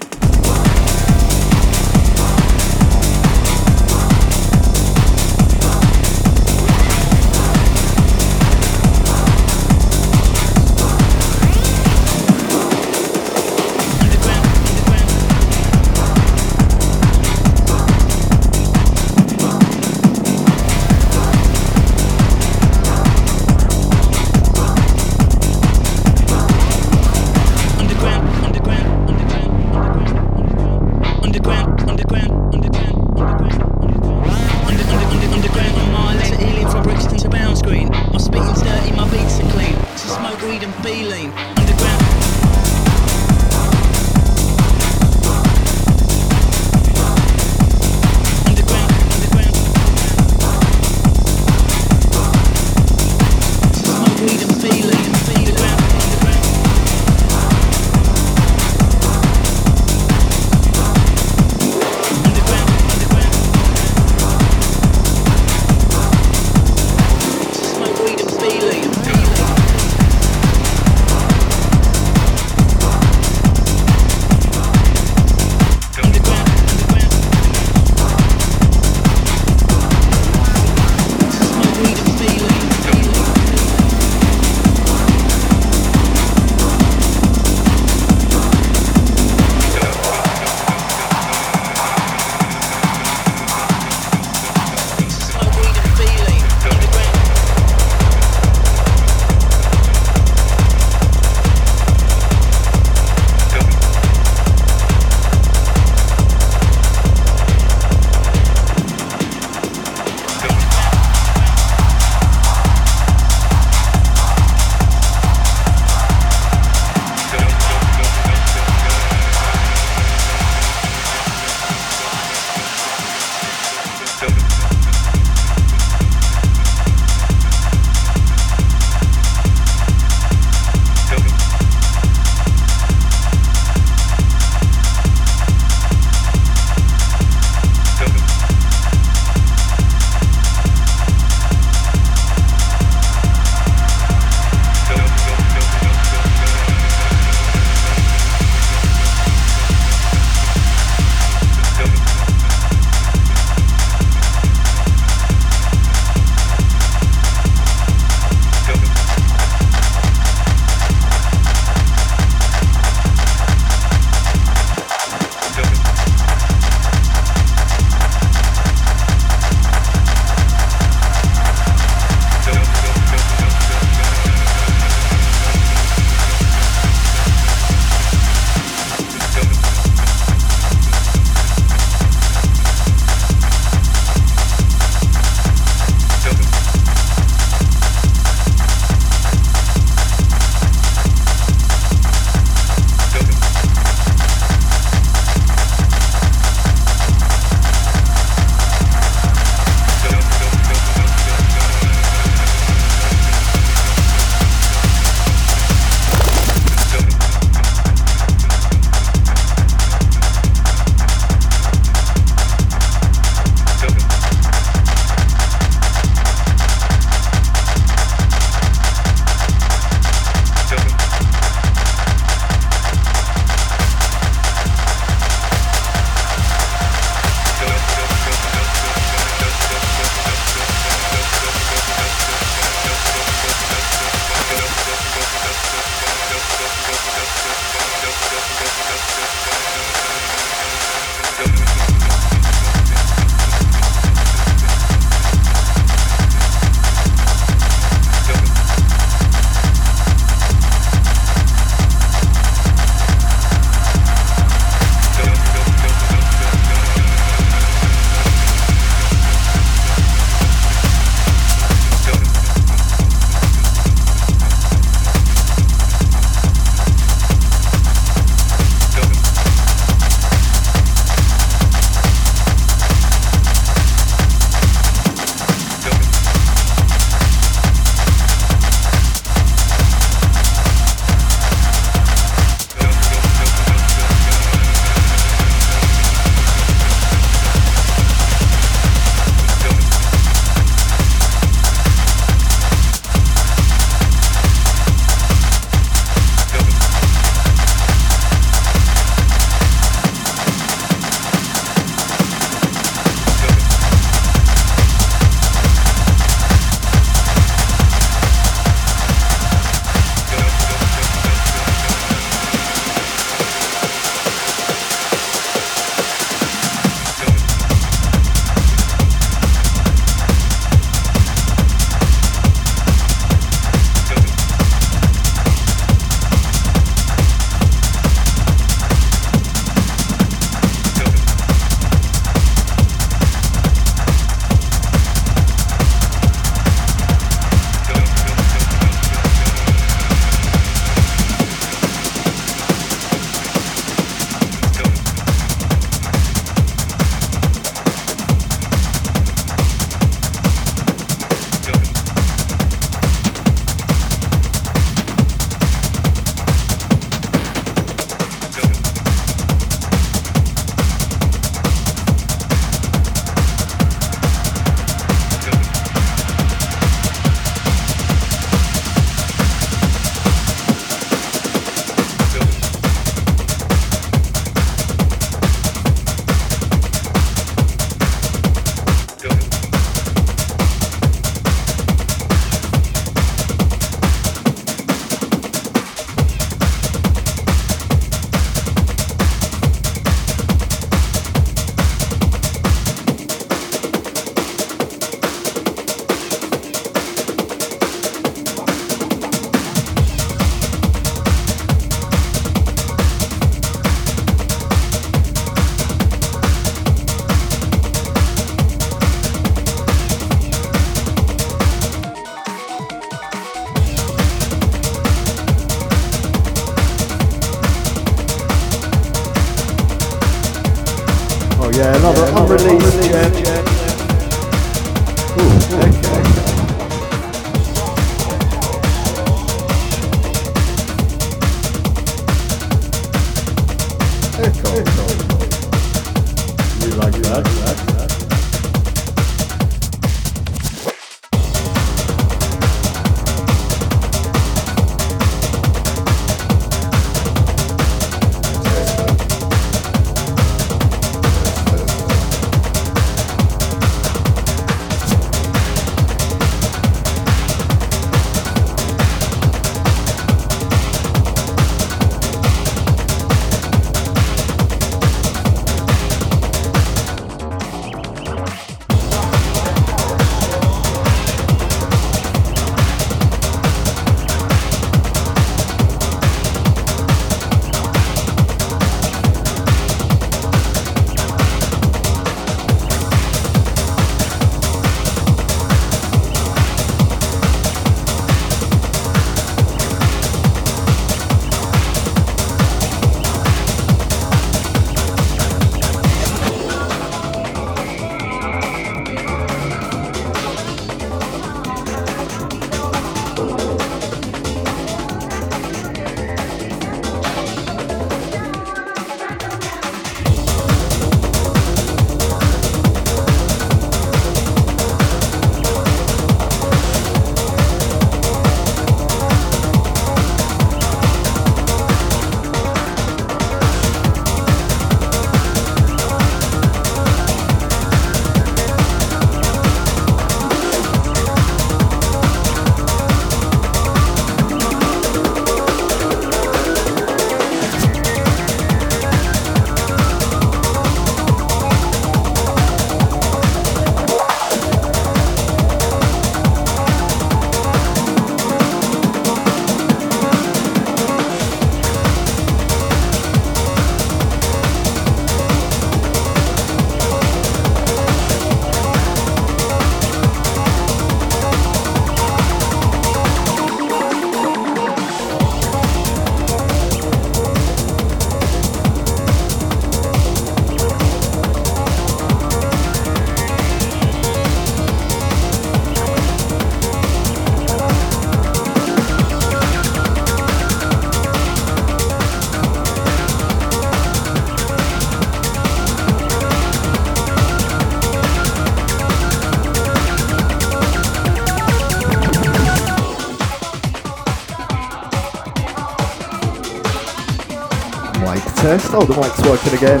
Speaker 1: Test. Oh, the mic's working again.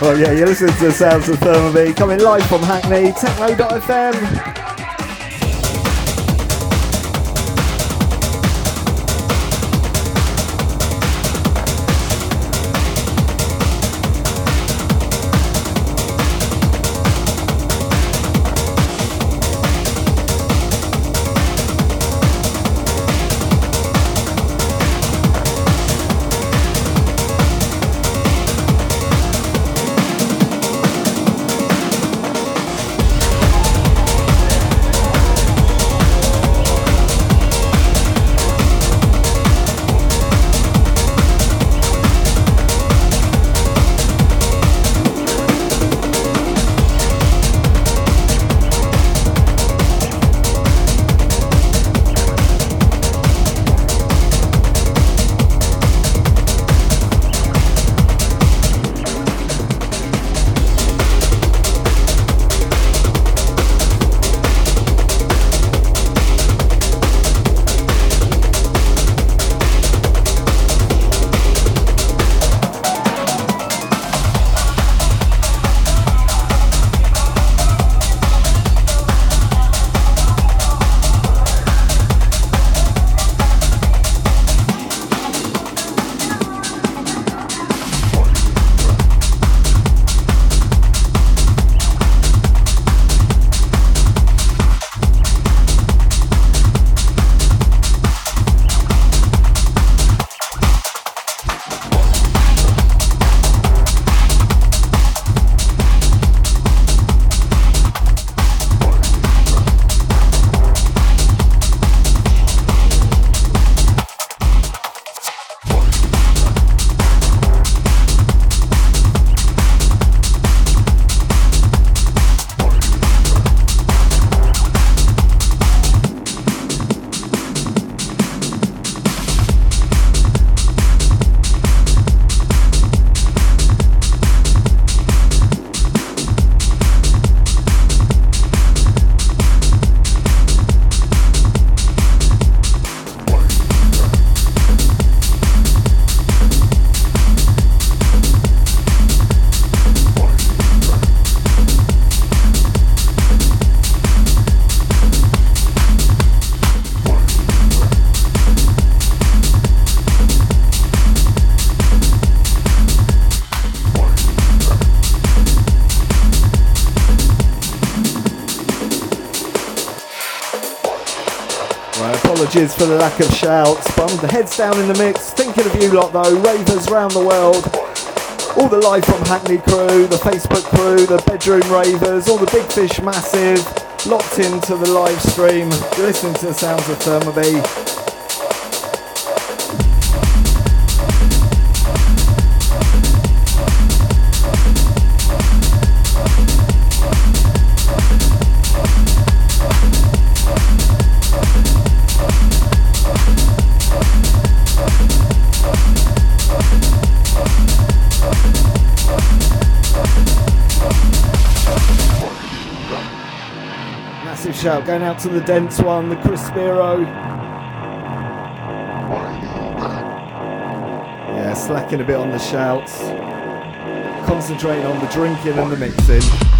Speaker 1: Oh yeah, you're listening to the sounds of ThermoBee coming live from Hackney, techno.fm. apologies for the lack of shouts. But the heads down in the mix. Thinking of you lot though, ravers round the world. All the live from Hackney crew, the Facebook crew, the bedroom ravers, all the big fish massive, locked into the live stream. You're listening to the sounds of ThermoBee. Shout going out to the dense one, the Chris Spiro. Yeah, slacking a bit on the shouts. Concentrating on the drinking and the mixing.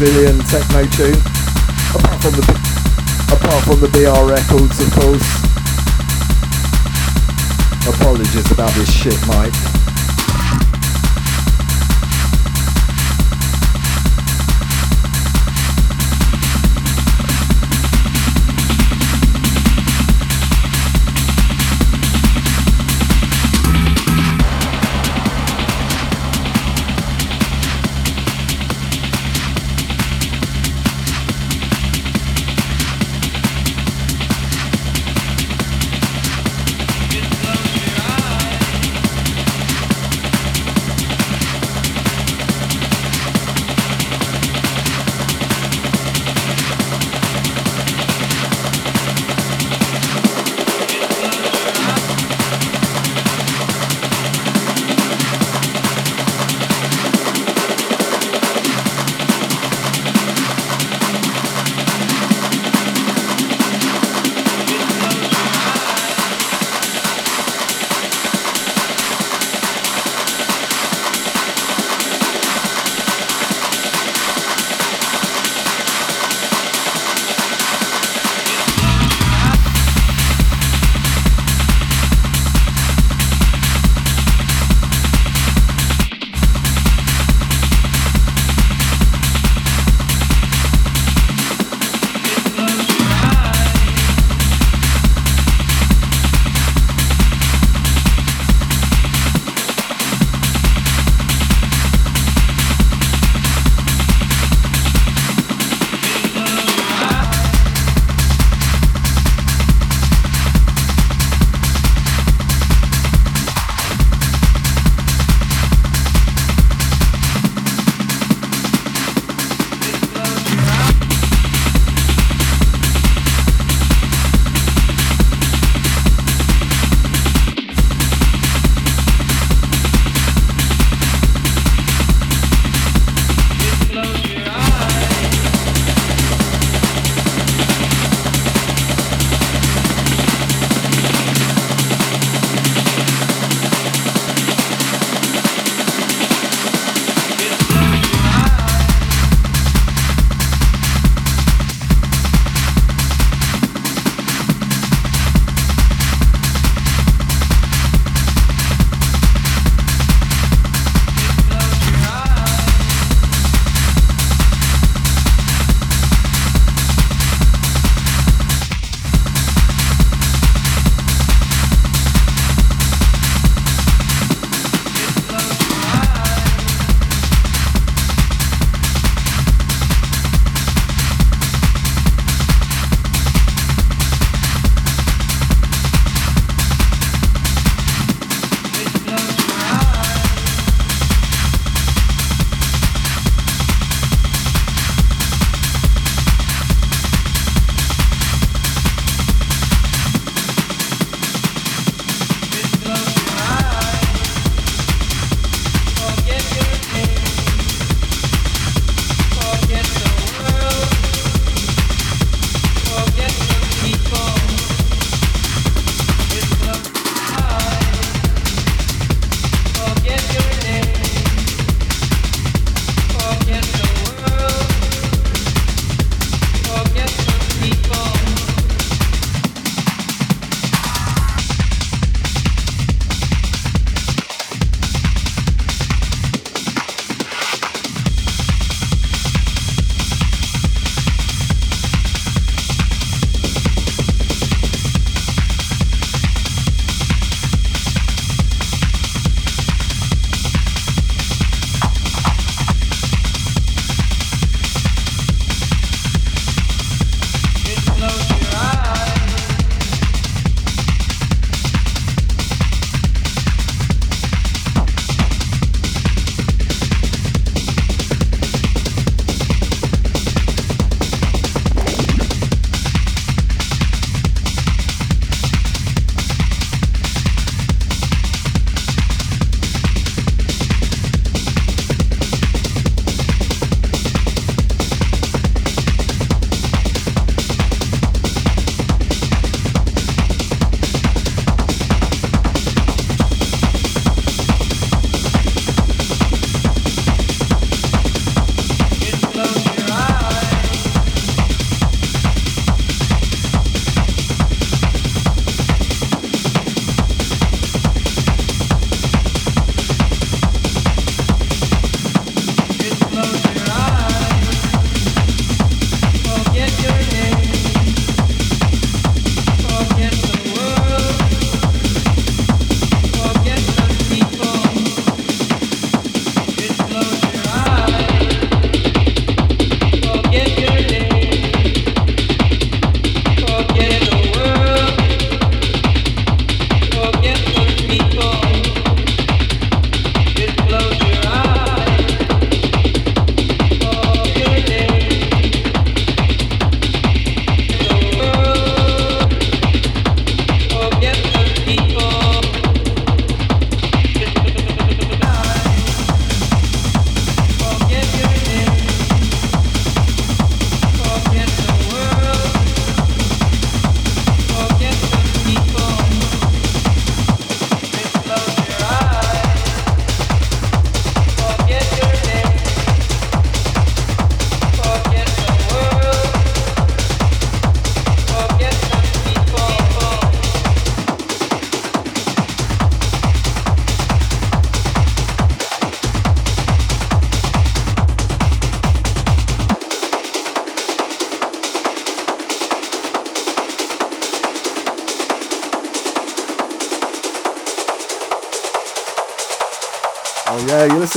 Speaker 1: Brazilian techno tune, apart from the apart from the BR records, of course. Apologies about this shit, Mike.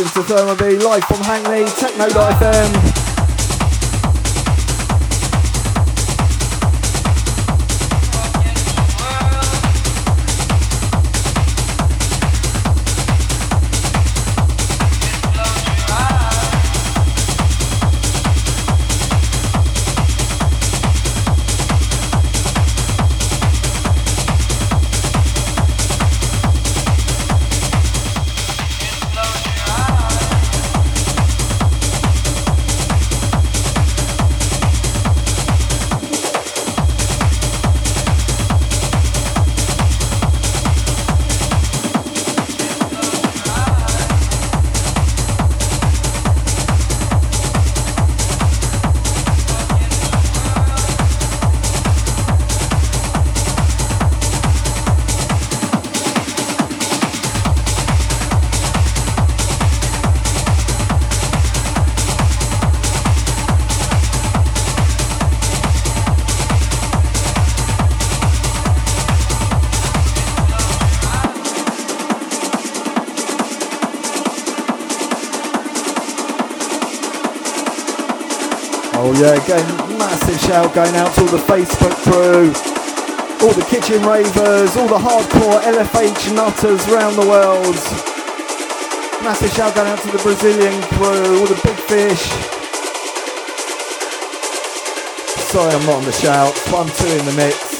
Speaker 1: Listening to ThermoBee live from Hackney, Techno.fm. going out to all the Facebook crew, all the kitchen ravers, all the hardcore LFH nutters around the world. Massive shout going out to the Brazilian crew, all the big fish. Sorry I'm not on the shout, one, two in the mix.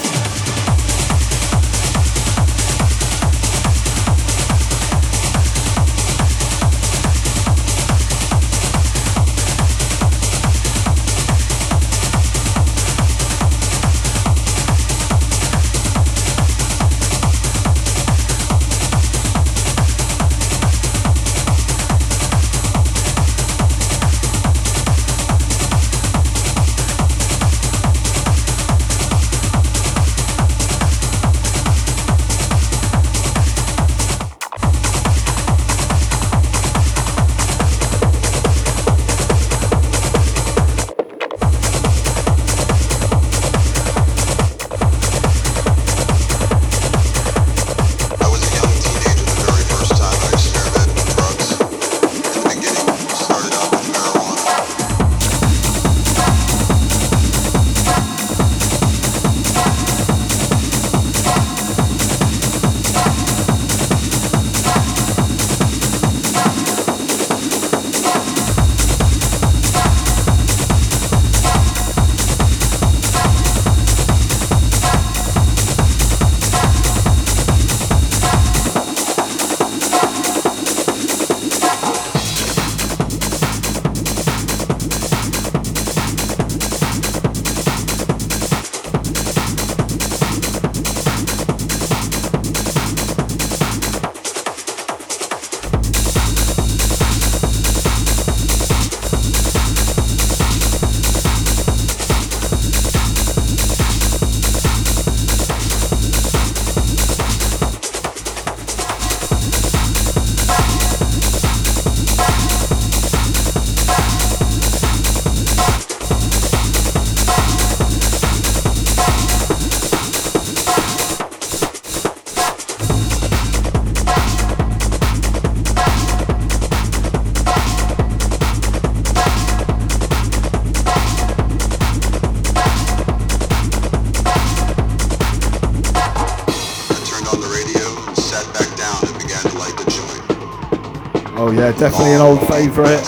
Speaker 1: Yeah, definitely an old favourite.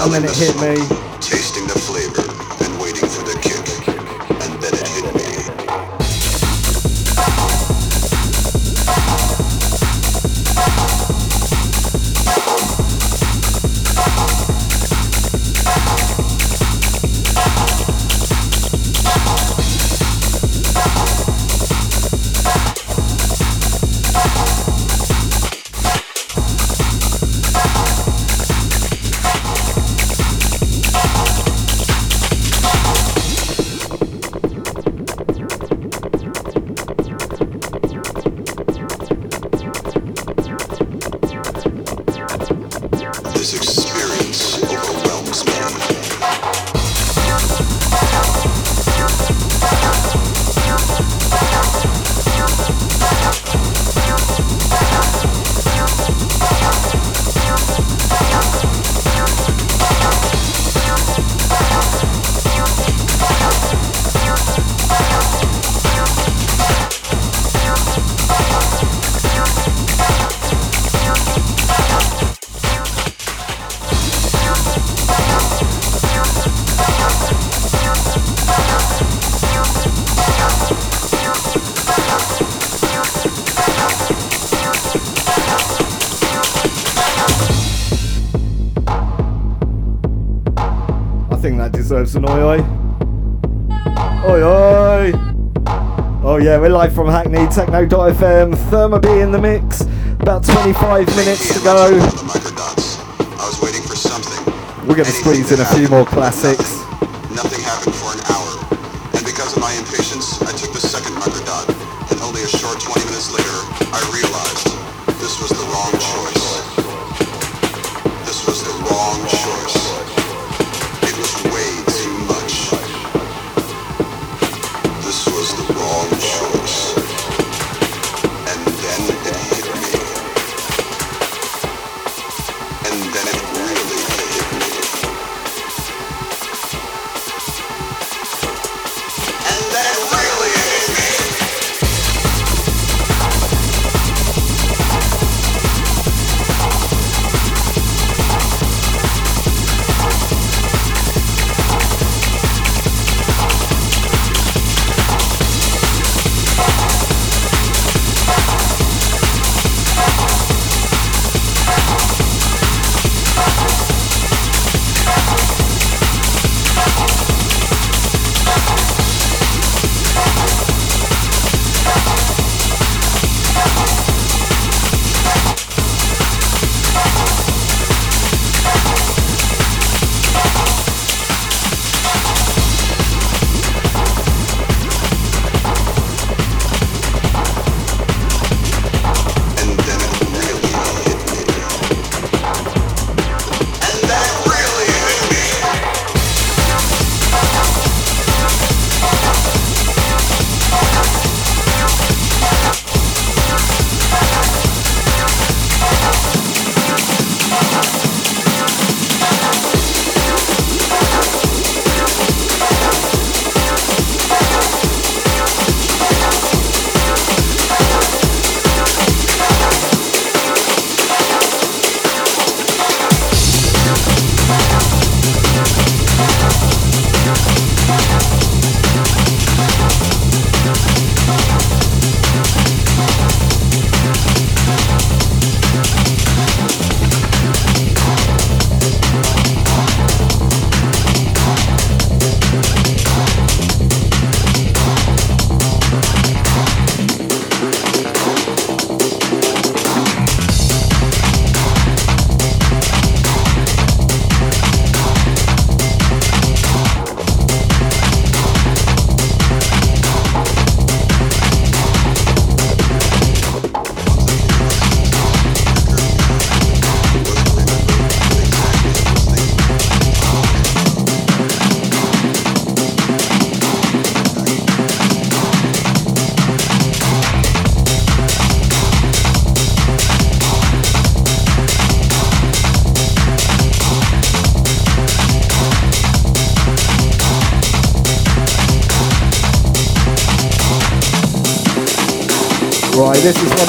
Speaker 1: And then it hit me.
Speaker 2: from Hackney Techno.fm. ThermoBee in the mix. About 25 minutes to go. We're going to squeeze in a few more classics.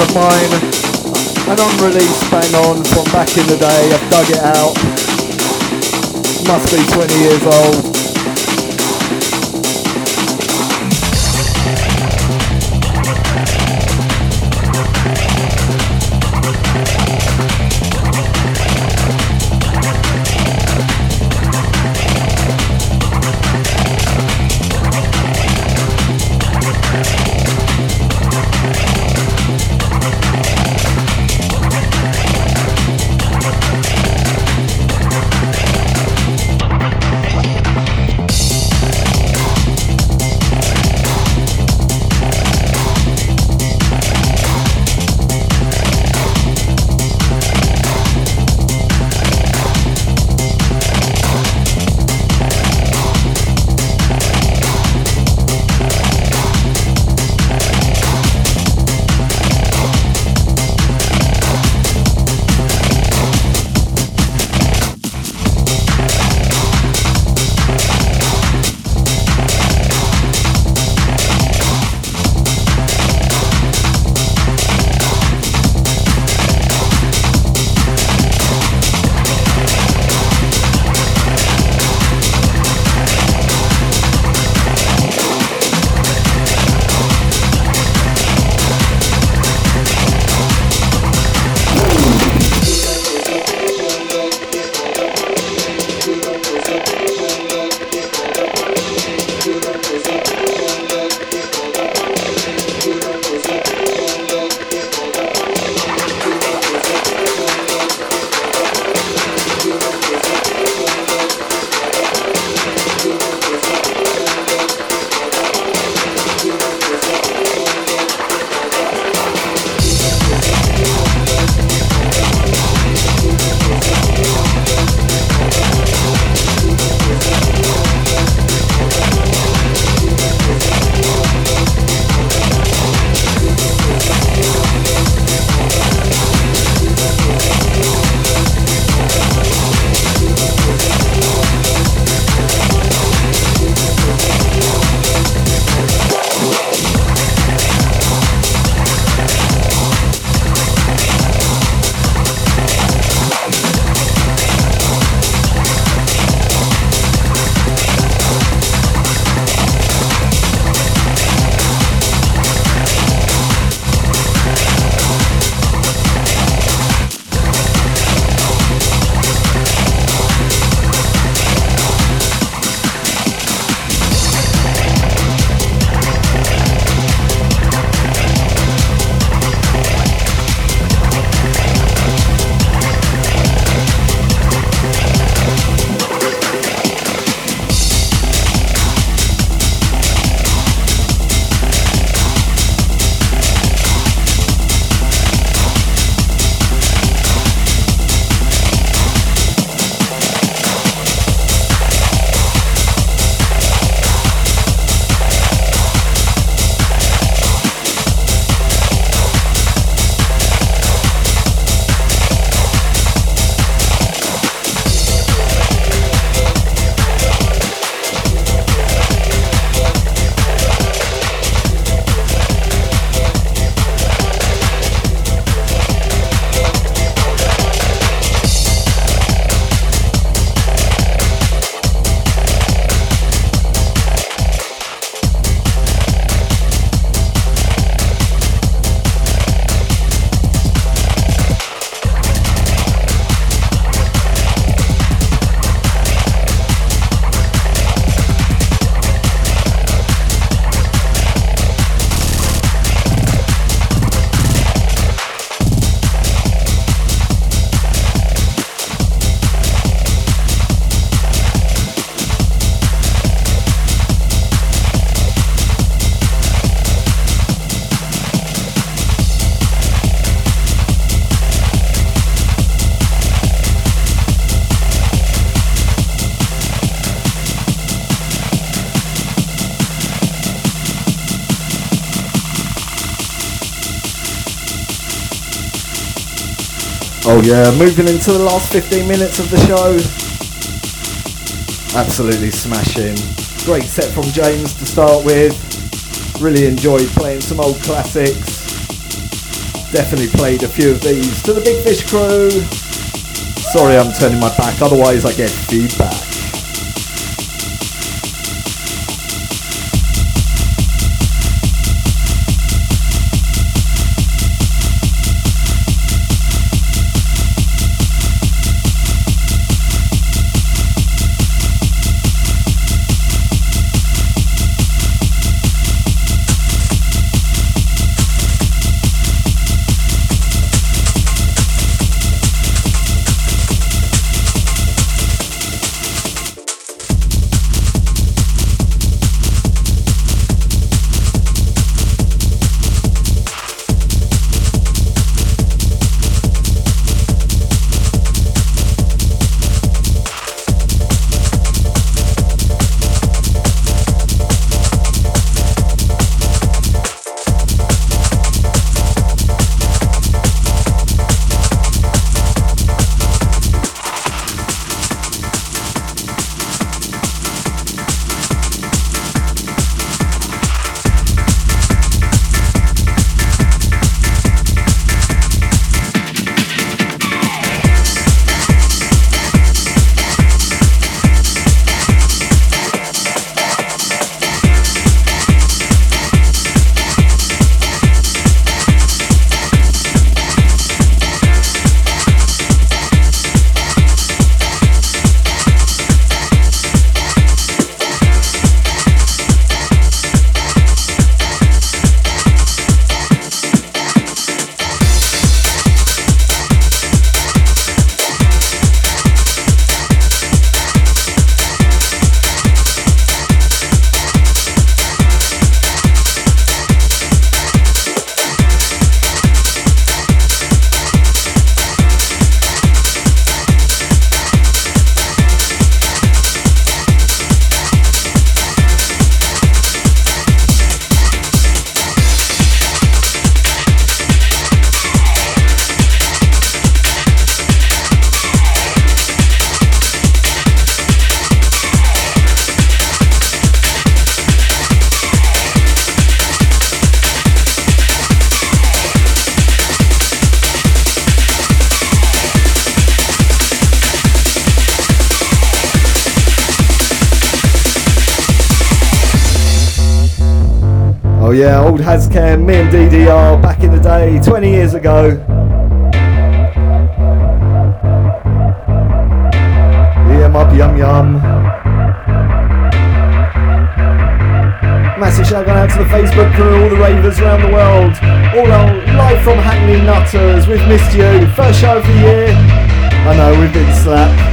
Speaker 1: of
Speaker 2: mine, an unreleased bang on from back in the day. I've dug it out. Must be 20 years old.
Speaker 1: Yeah, moving into the last 15 minutes of the show. Absolutely smashing. Great set from James to start with. Really enjoyed playing some old classics. Definitely played a few of these to the Big Fish crew. Sorry I'm turning my back, otherwise I get feedback. Me and DDR back in the day, 20 years ago. Yeah, up yum yum. Massive shout out to the Facebook crew, all the ravers around the world, all our live from Hackney Nutters. We've missed you. First show of the year. I know we've been slapped.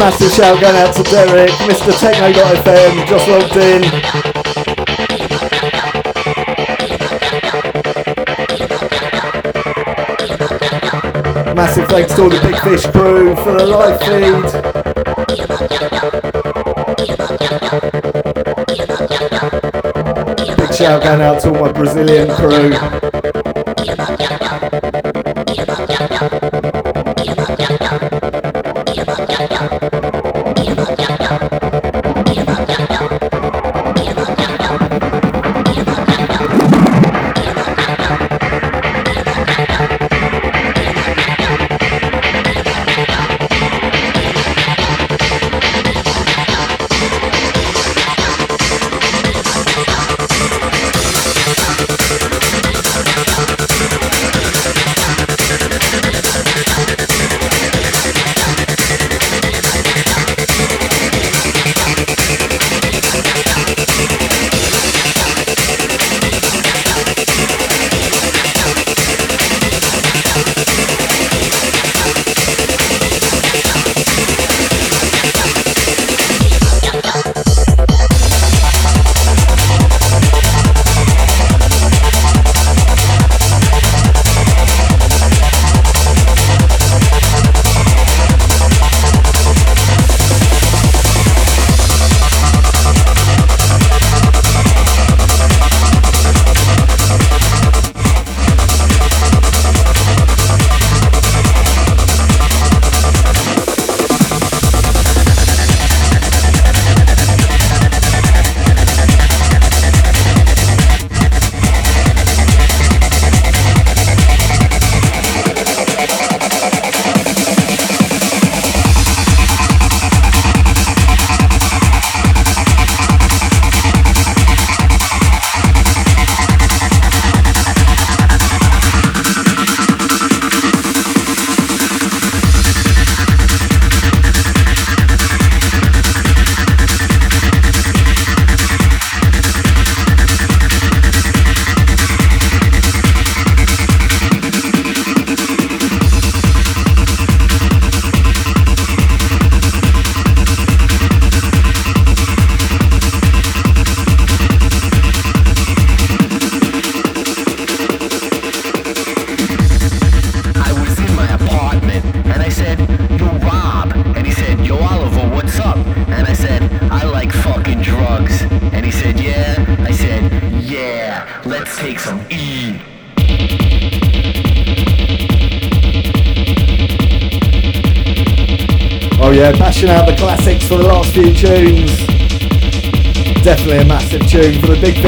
Speaker 1: Massive shout going out to Derek, Mr. Techno.fm, just logged in. Massive thanks to all the Big Fish crew for the live feed.
Speaker 3: Big shout going out to all my Brazilian crew.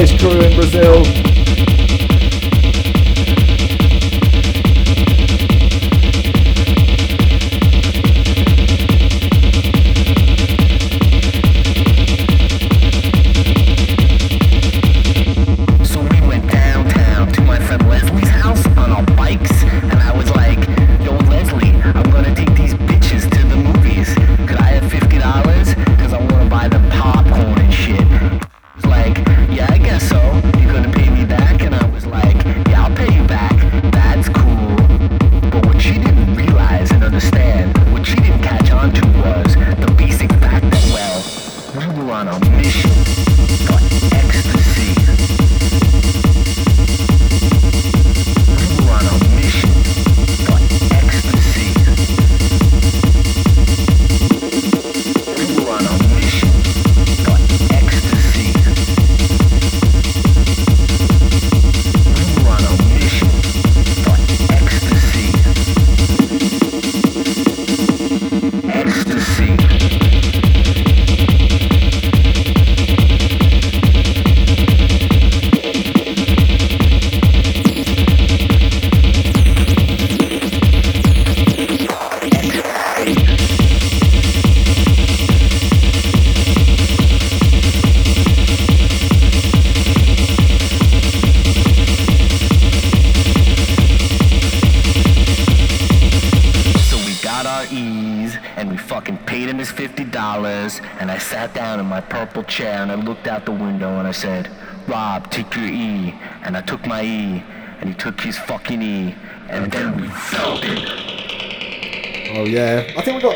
Speaker 3: Fish crew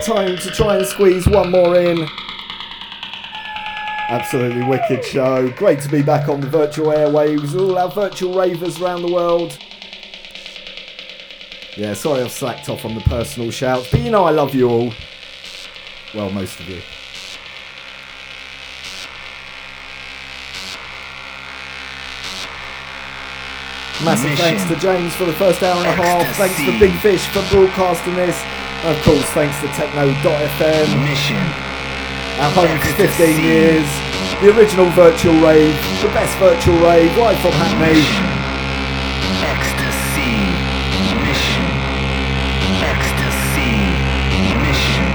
Speaker 3: time to try and squeeze one more in. Absolutely wicked show. Great to be back on the virtual airwaves, all our virtual ravers around the world. Yeah, sorry I've slacked off on the personal shouts, but you know I love you all.
Speaker 1: Well, most of you. Massive
Speaker 3: Mission.
Speaker 1: thanks to James for the first hour and a half. Thanks to Big Fish for broadcasting this. Of course, thanks to Techno.fm,
Speaker 3: Mission.
Speaker 1: our home for 15 years. The original virtual rave, the best virtual rave, live from Hackney.
Speaker 3: Ecstasy. Mission. Ecstasy. Mission.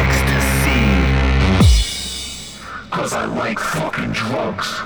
Speaker 3: Ecstasy. Cause I like fucking drugs.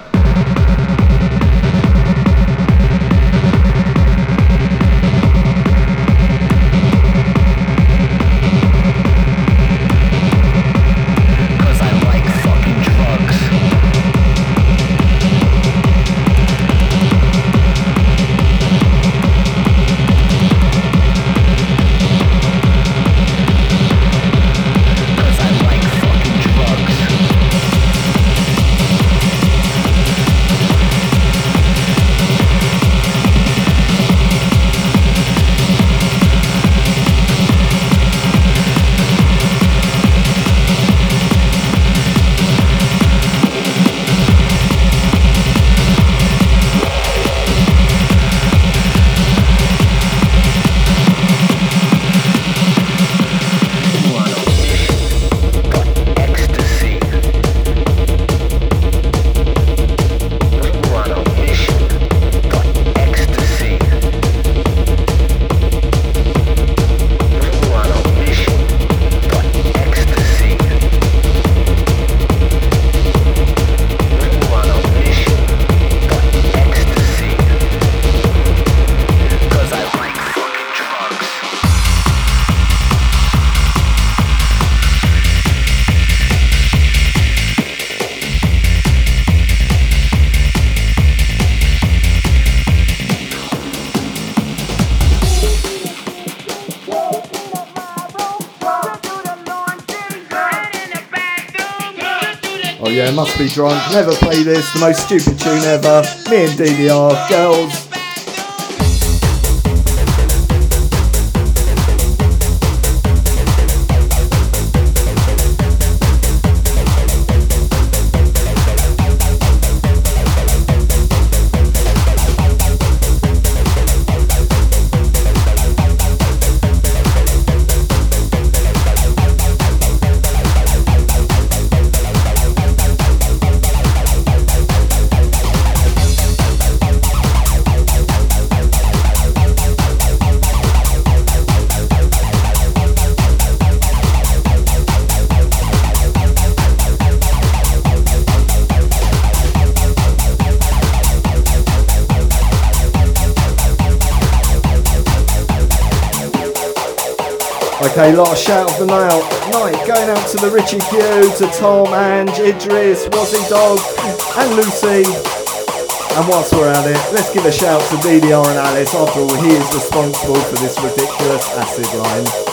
Speaker 1: Drunk. Never play this. The most stupid tune ever. Me and DDR, girls. Okay, last shout of the night. Night going out to the Richie Q, to Tom, Ange, Idris, Wazzy Dog, and Lucy. And whilst we're at it, let's give a shout to DDR and Alice. After all, he is responsible for this ridiculous acid line.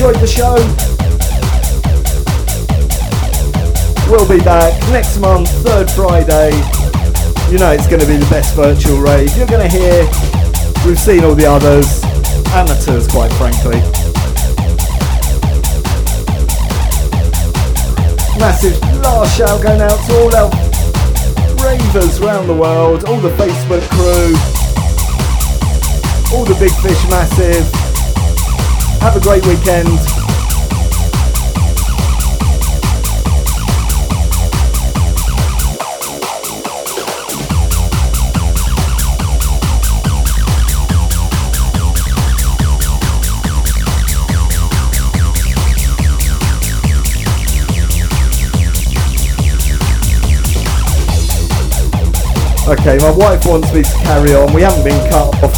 Speaker 1: Enjoyed the show. We'll be back next month, third Friday. You know it's going to be the best virtual rave. You're going to hear, we've seen all the others, amateurs quite frankly. Massive last shout going out to all our ravers around the world, all the Facebook crew, all the Big Fish Massive. Have a great weekend. Okay, my wife wants me to carry on. We haven't been cut off,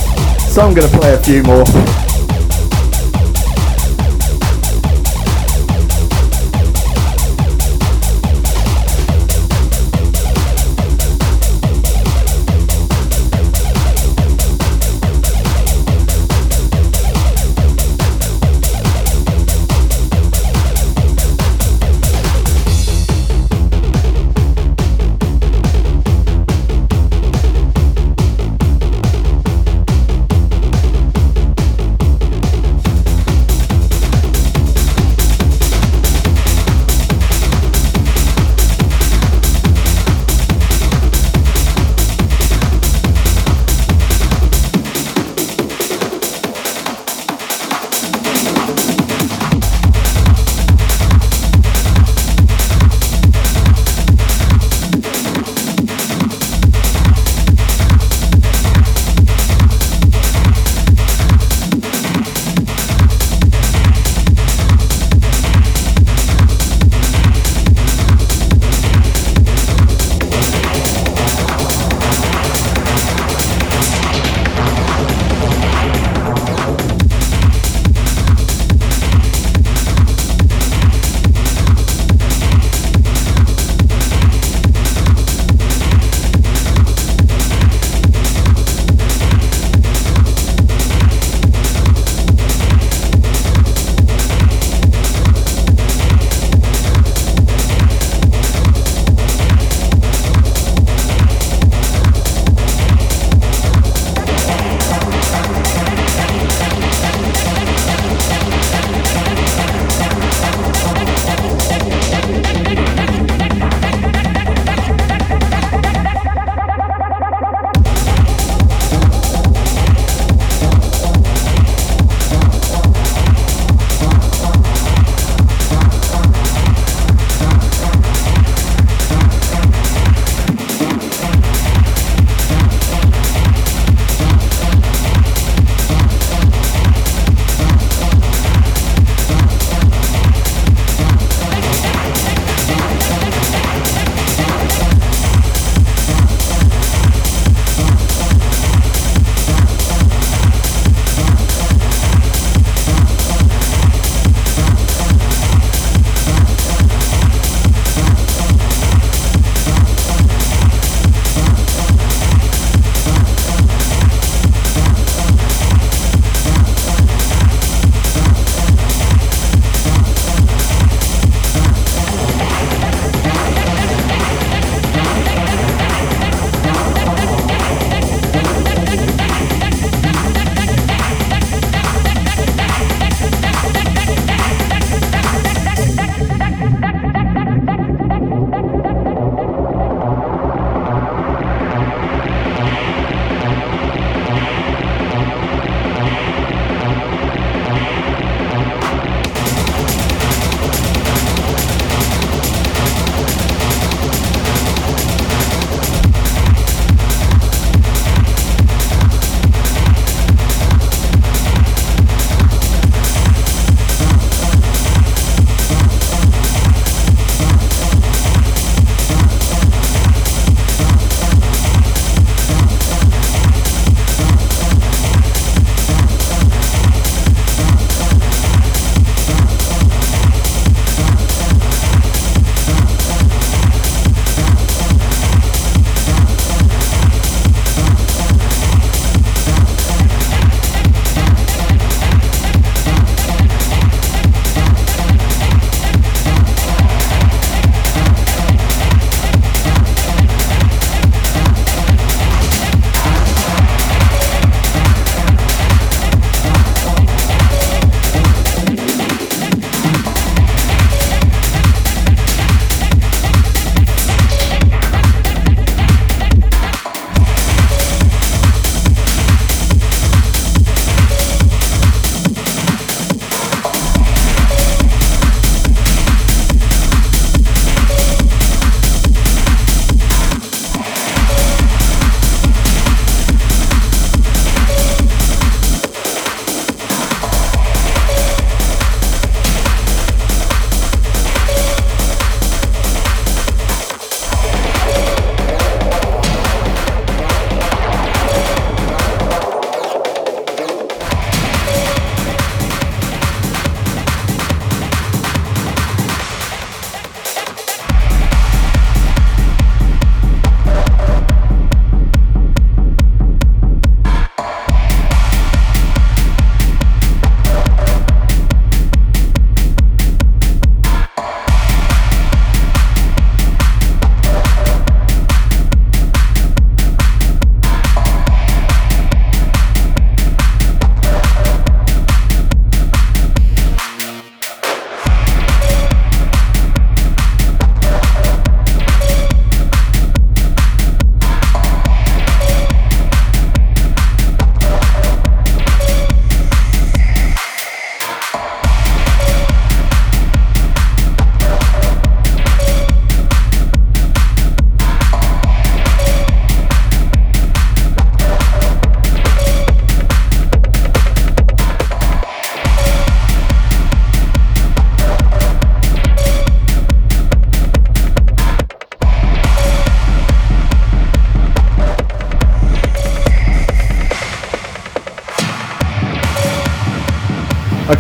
Speaker 1: so I'm going to play a few more.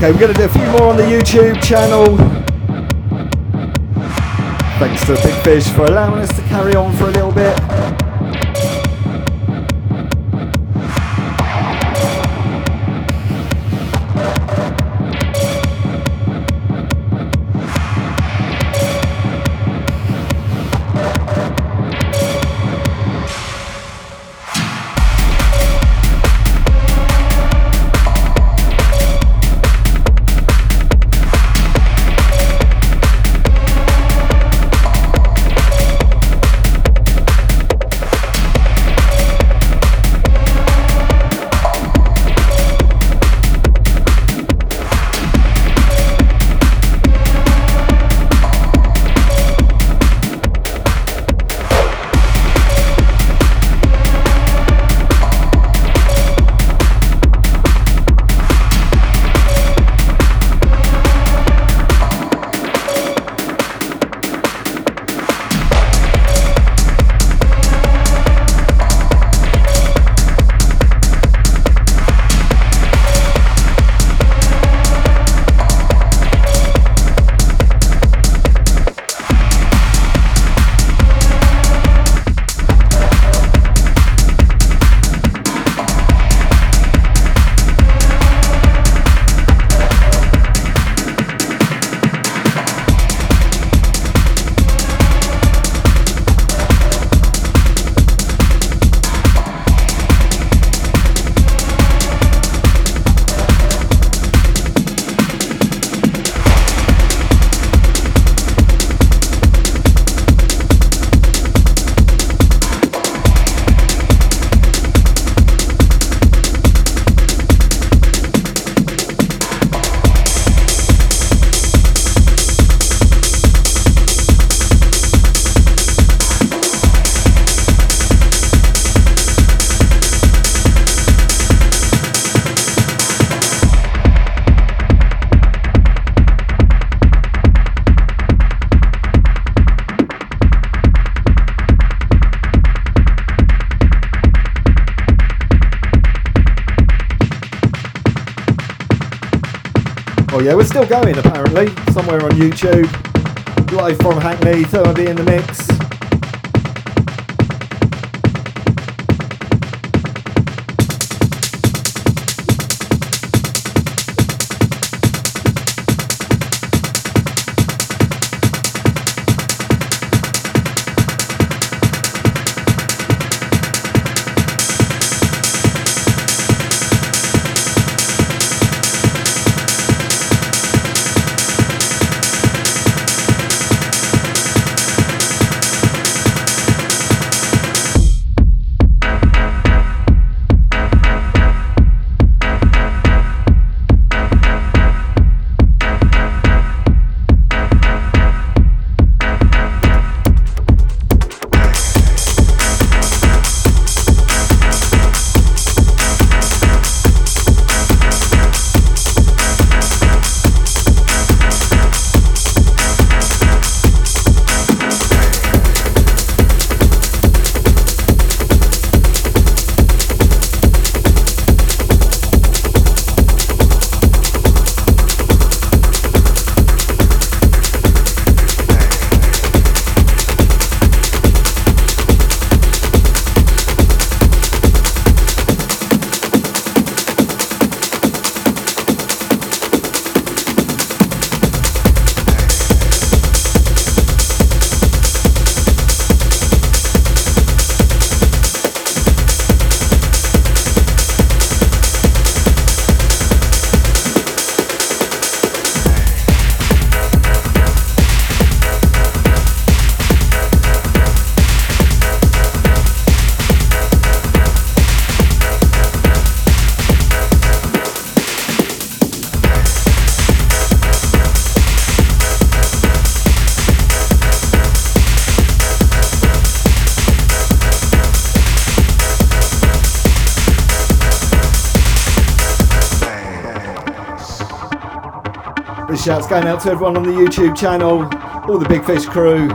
Speaker 1: Okay, we're going to do a few more on the YouTube channel. Thanks to Big Fish for allowing us to carry on for a little bit. Still going apparently, somewhere on YouTube. Live from Hackney, so I'll be in the mix. Shouts going out to everyone on the YouTube channel, all the Big Fish crew.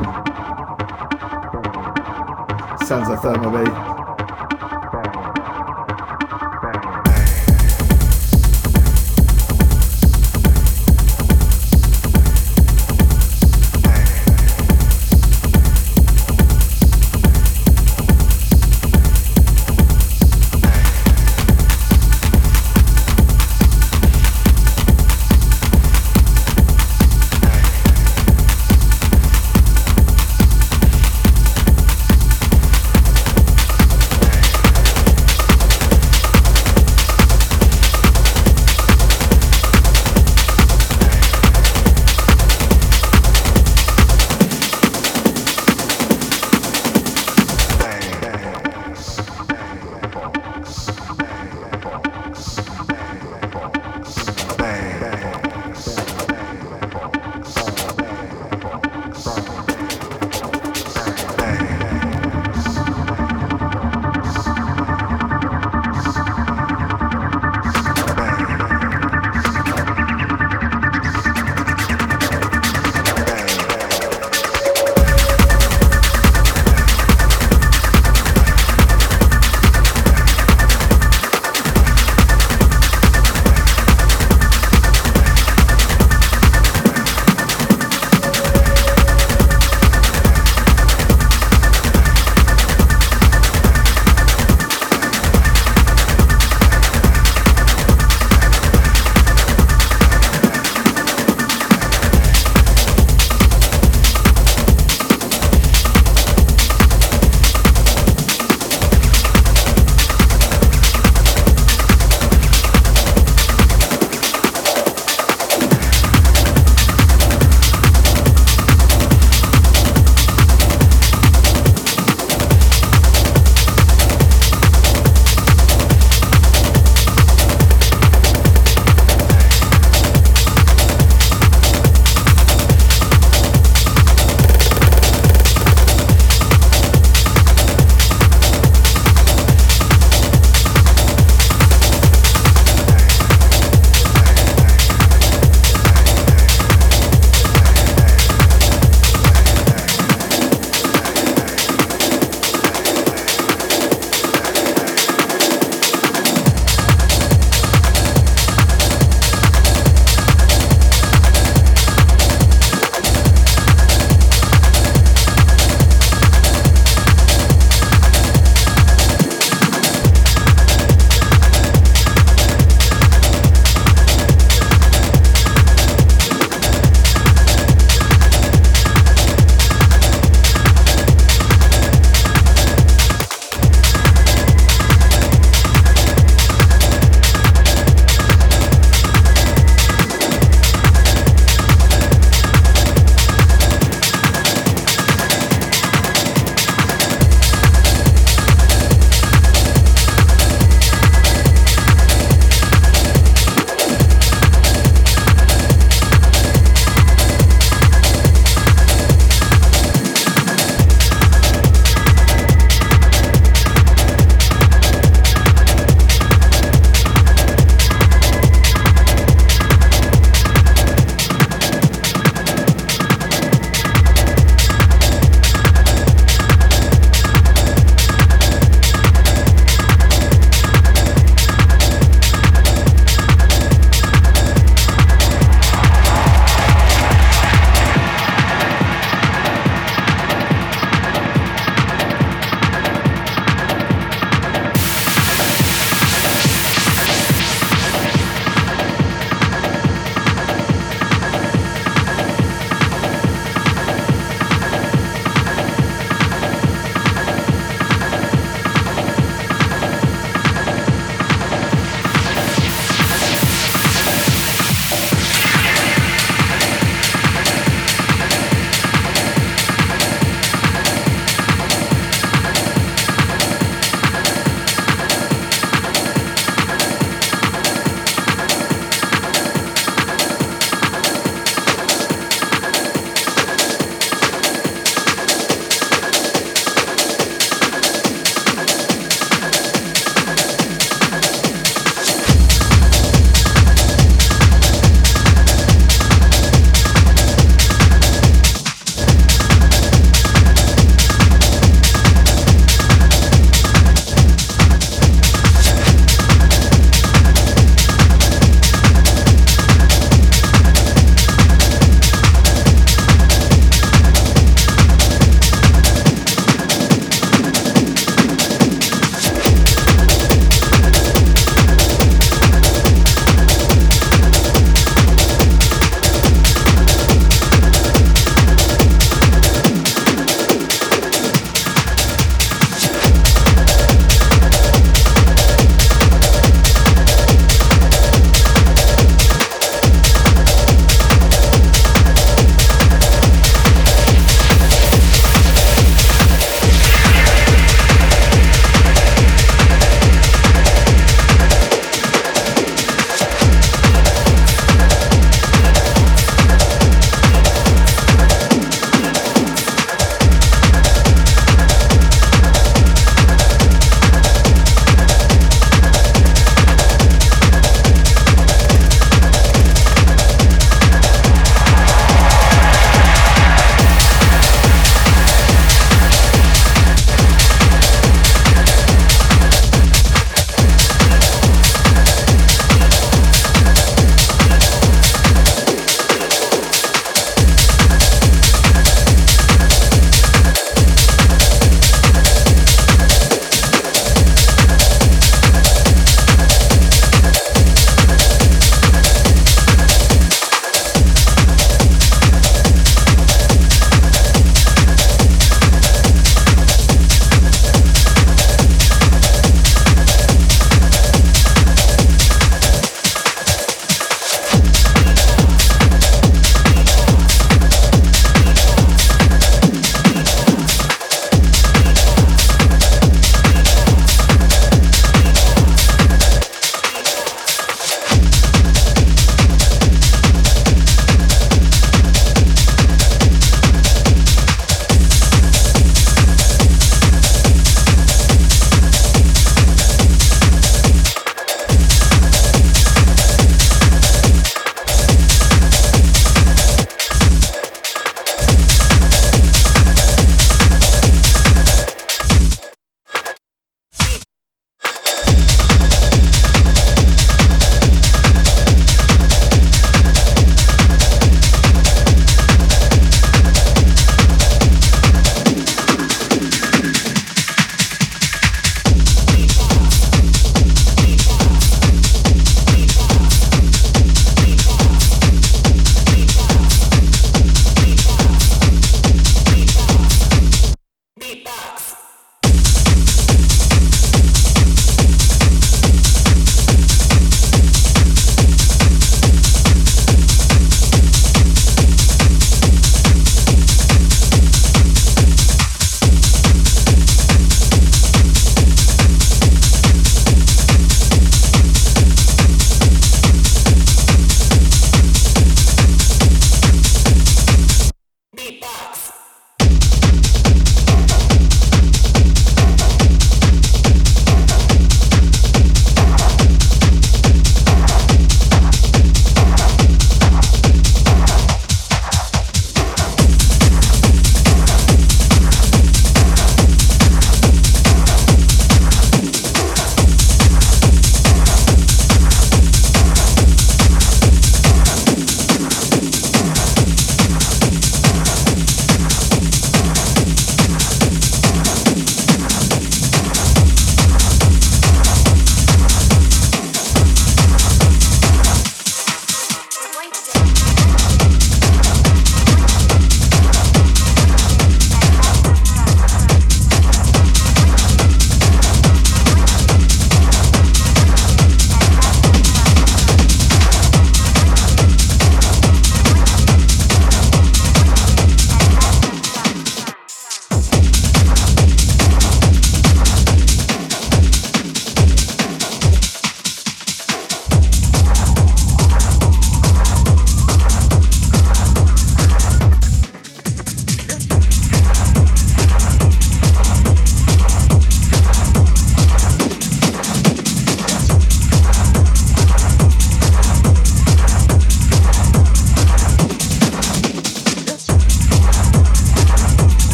Speaker 1: Sounds like ThermoBee.
Speaker 4: yeah,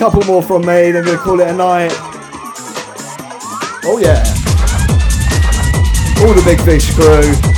Speaker 4: couple more from me, then we're gonna call it a night. Oh yeah. All the Big Fish crew.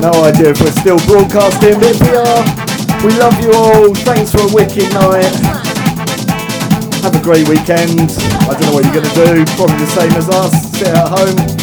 Speaker 4: No idea if we're still broadcasting, but we are, we love you all. Thanks for a wicked night. Have a great weekend. I don't know what you're going to do. Probably the same as us. Sit at home,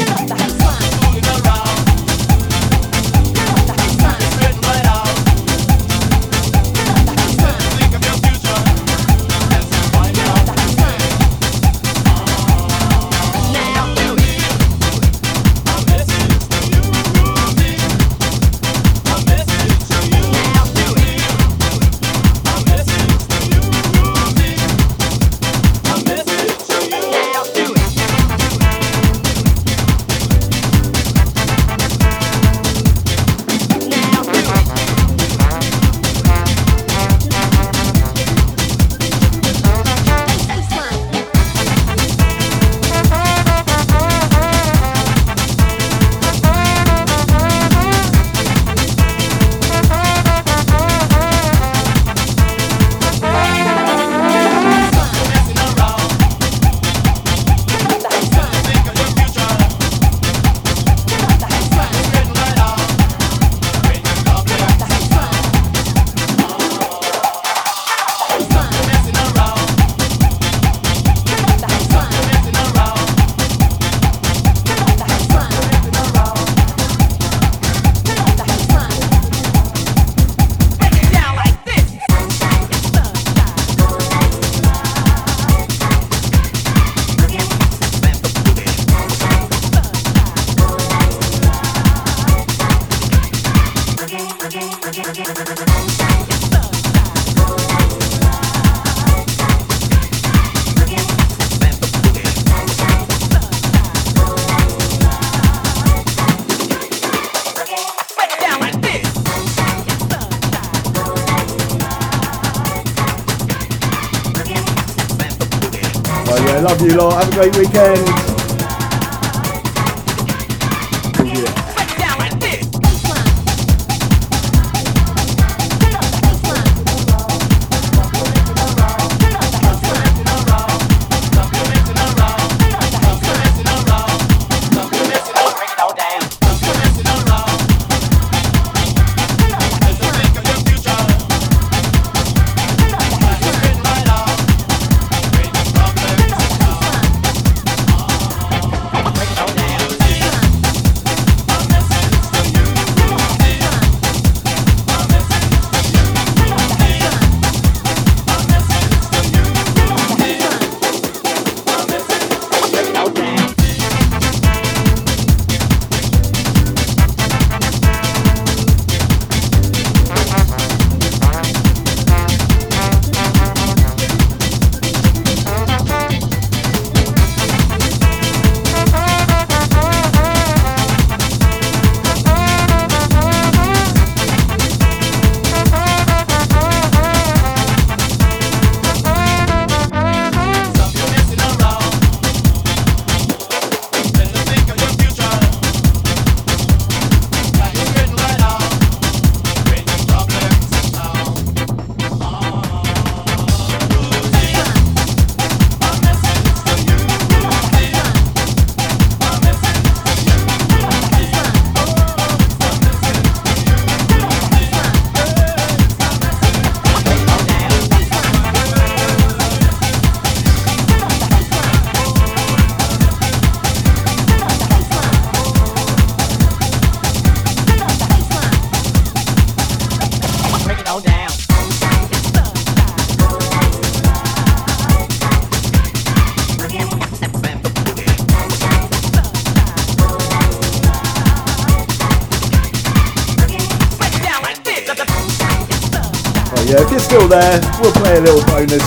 Speaker 1: you lot. Have a great weekend.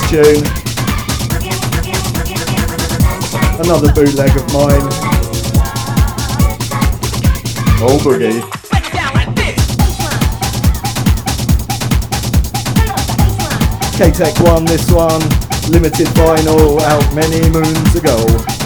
Speaker 1: Tune. Another bootleg of mine. Oh boogie. K-Tech one, this one, limited vinyl out many moons ago.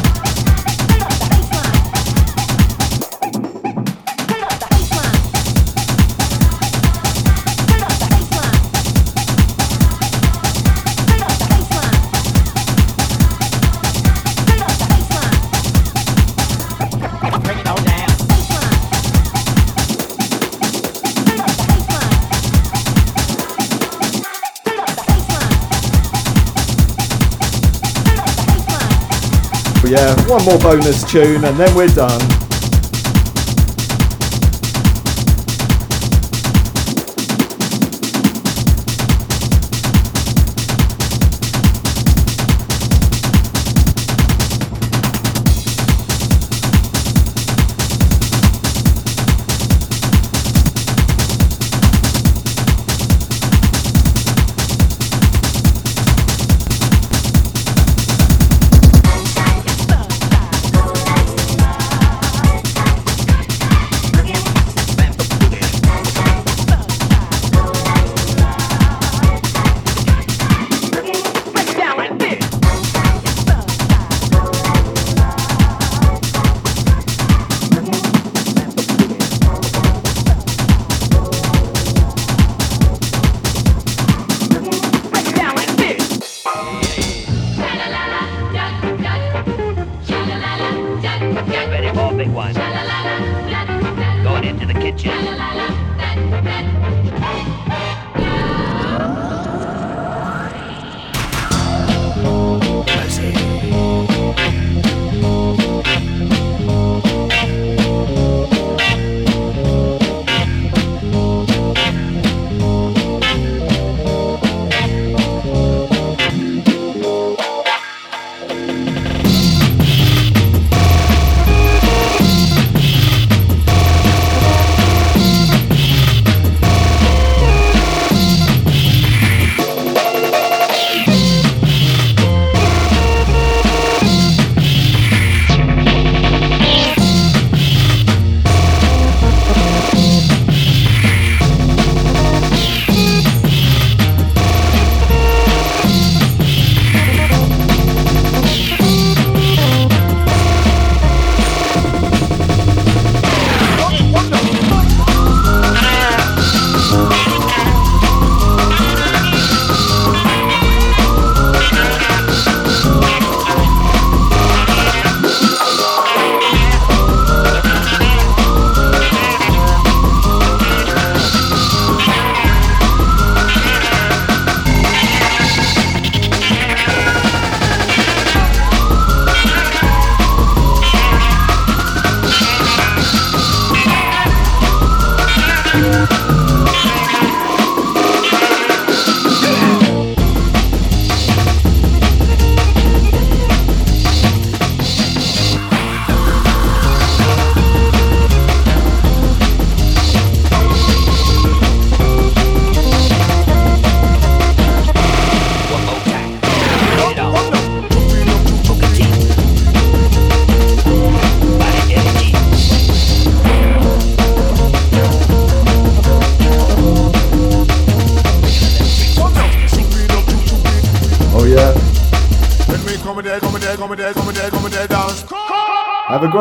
Speaker 1: Yeah, one more bonus tune and then we're done.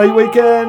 Speaker 1: Great weekend.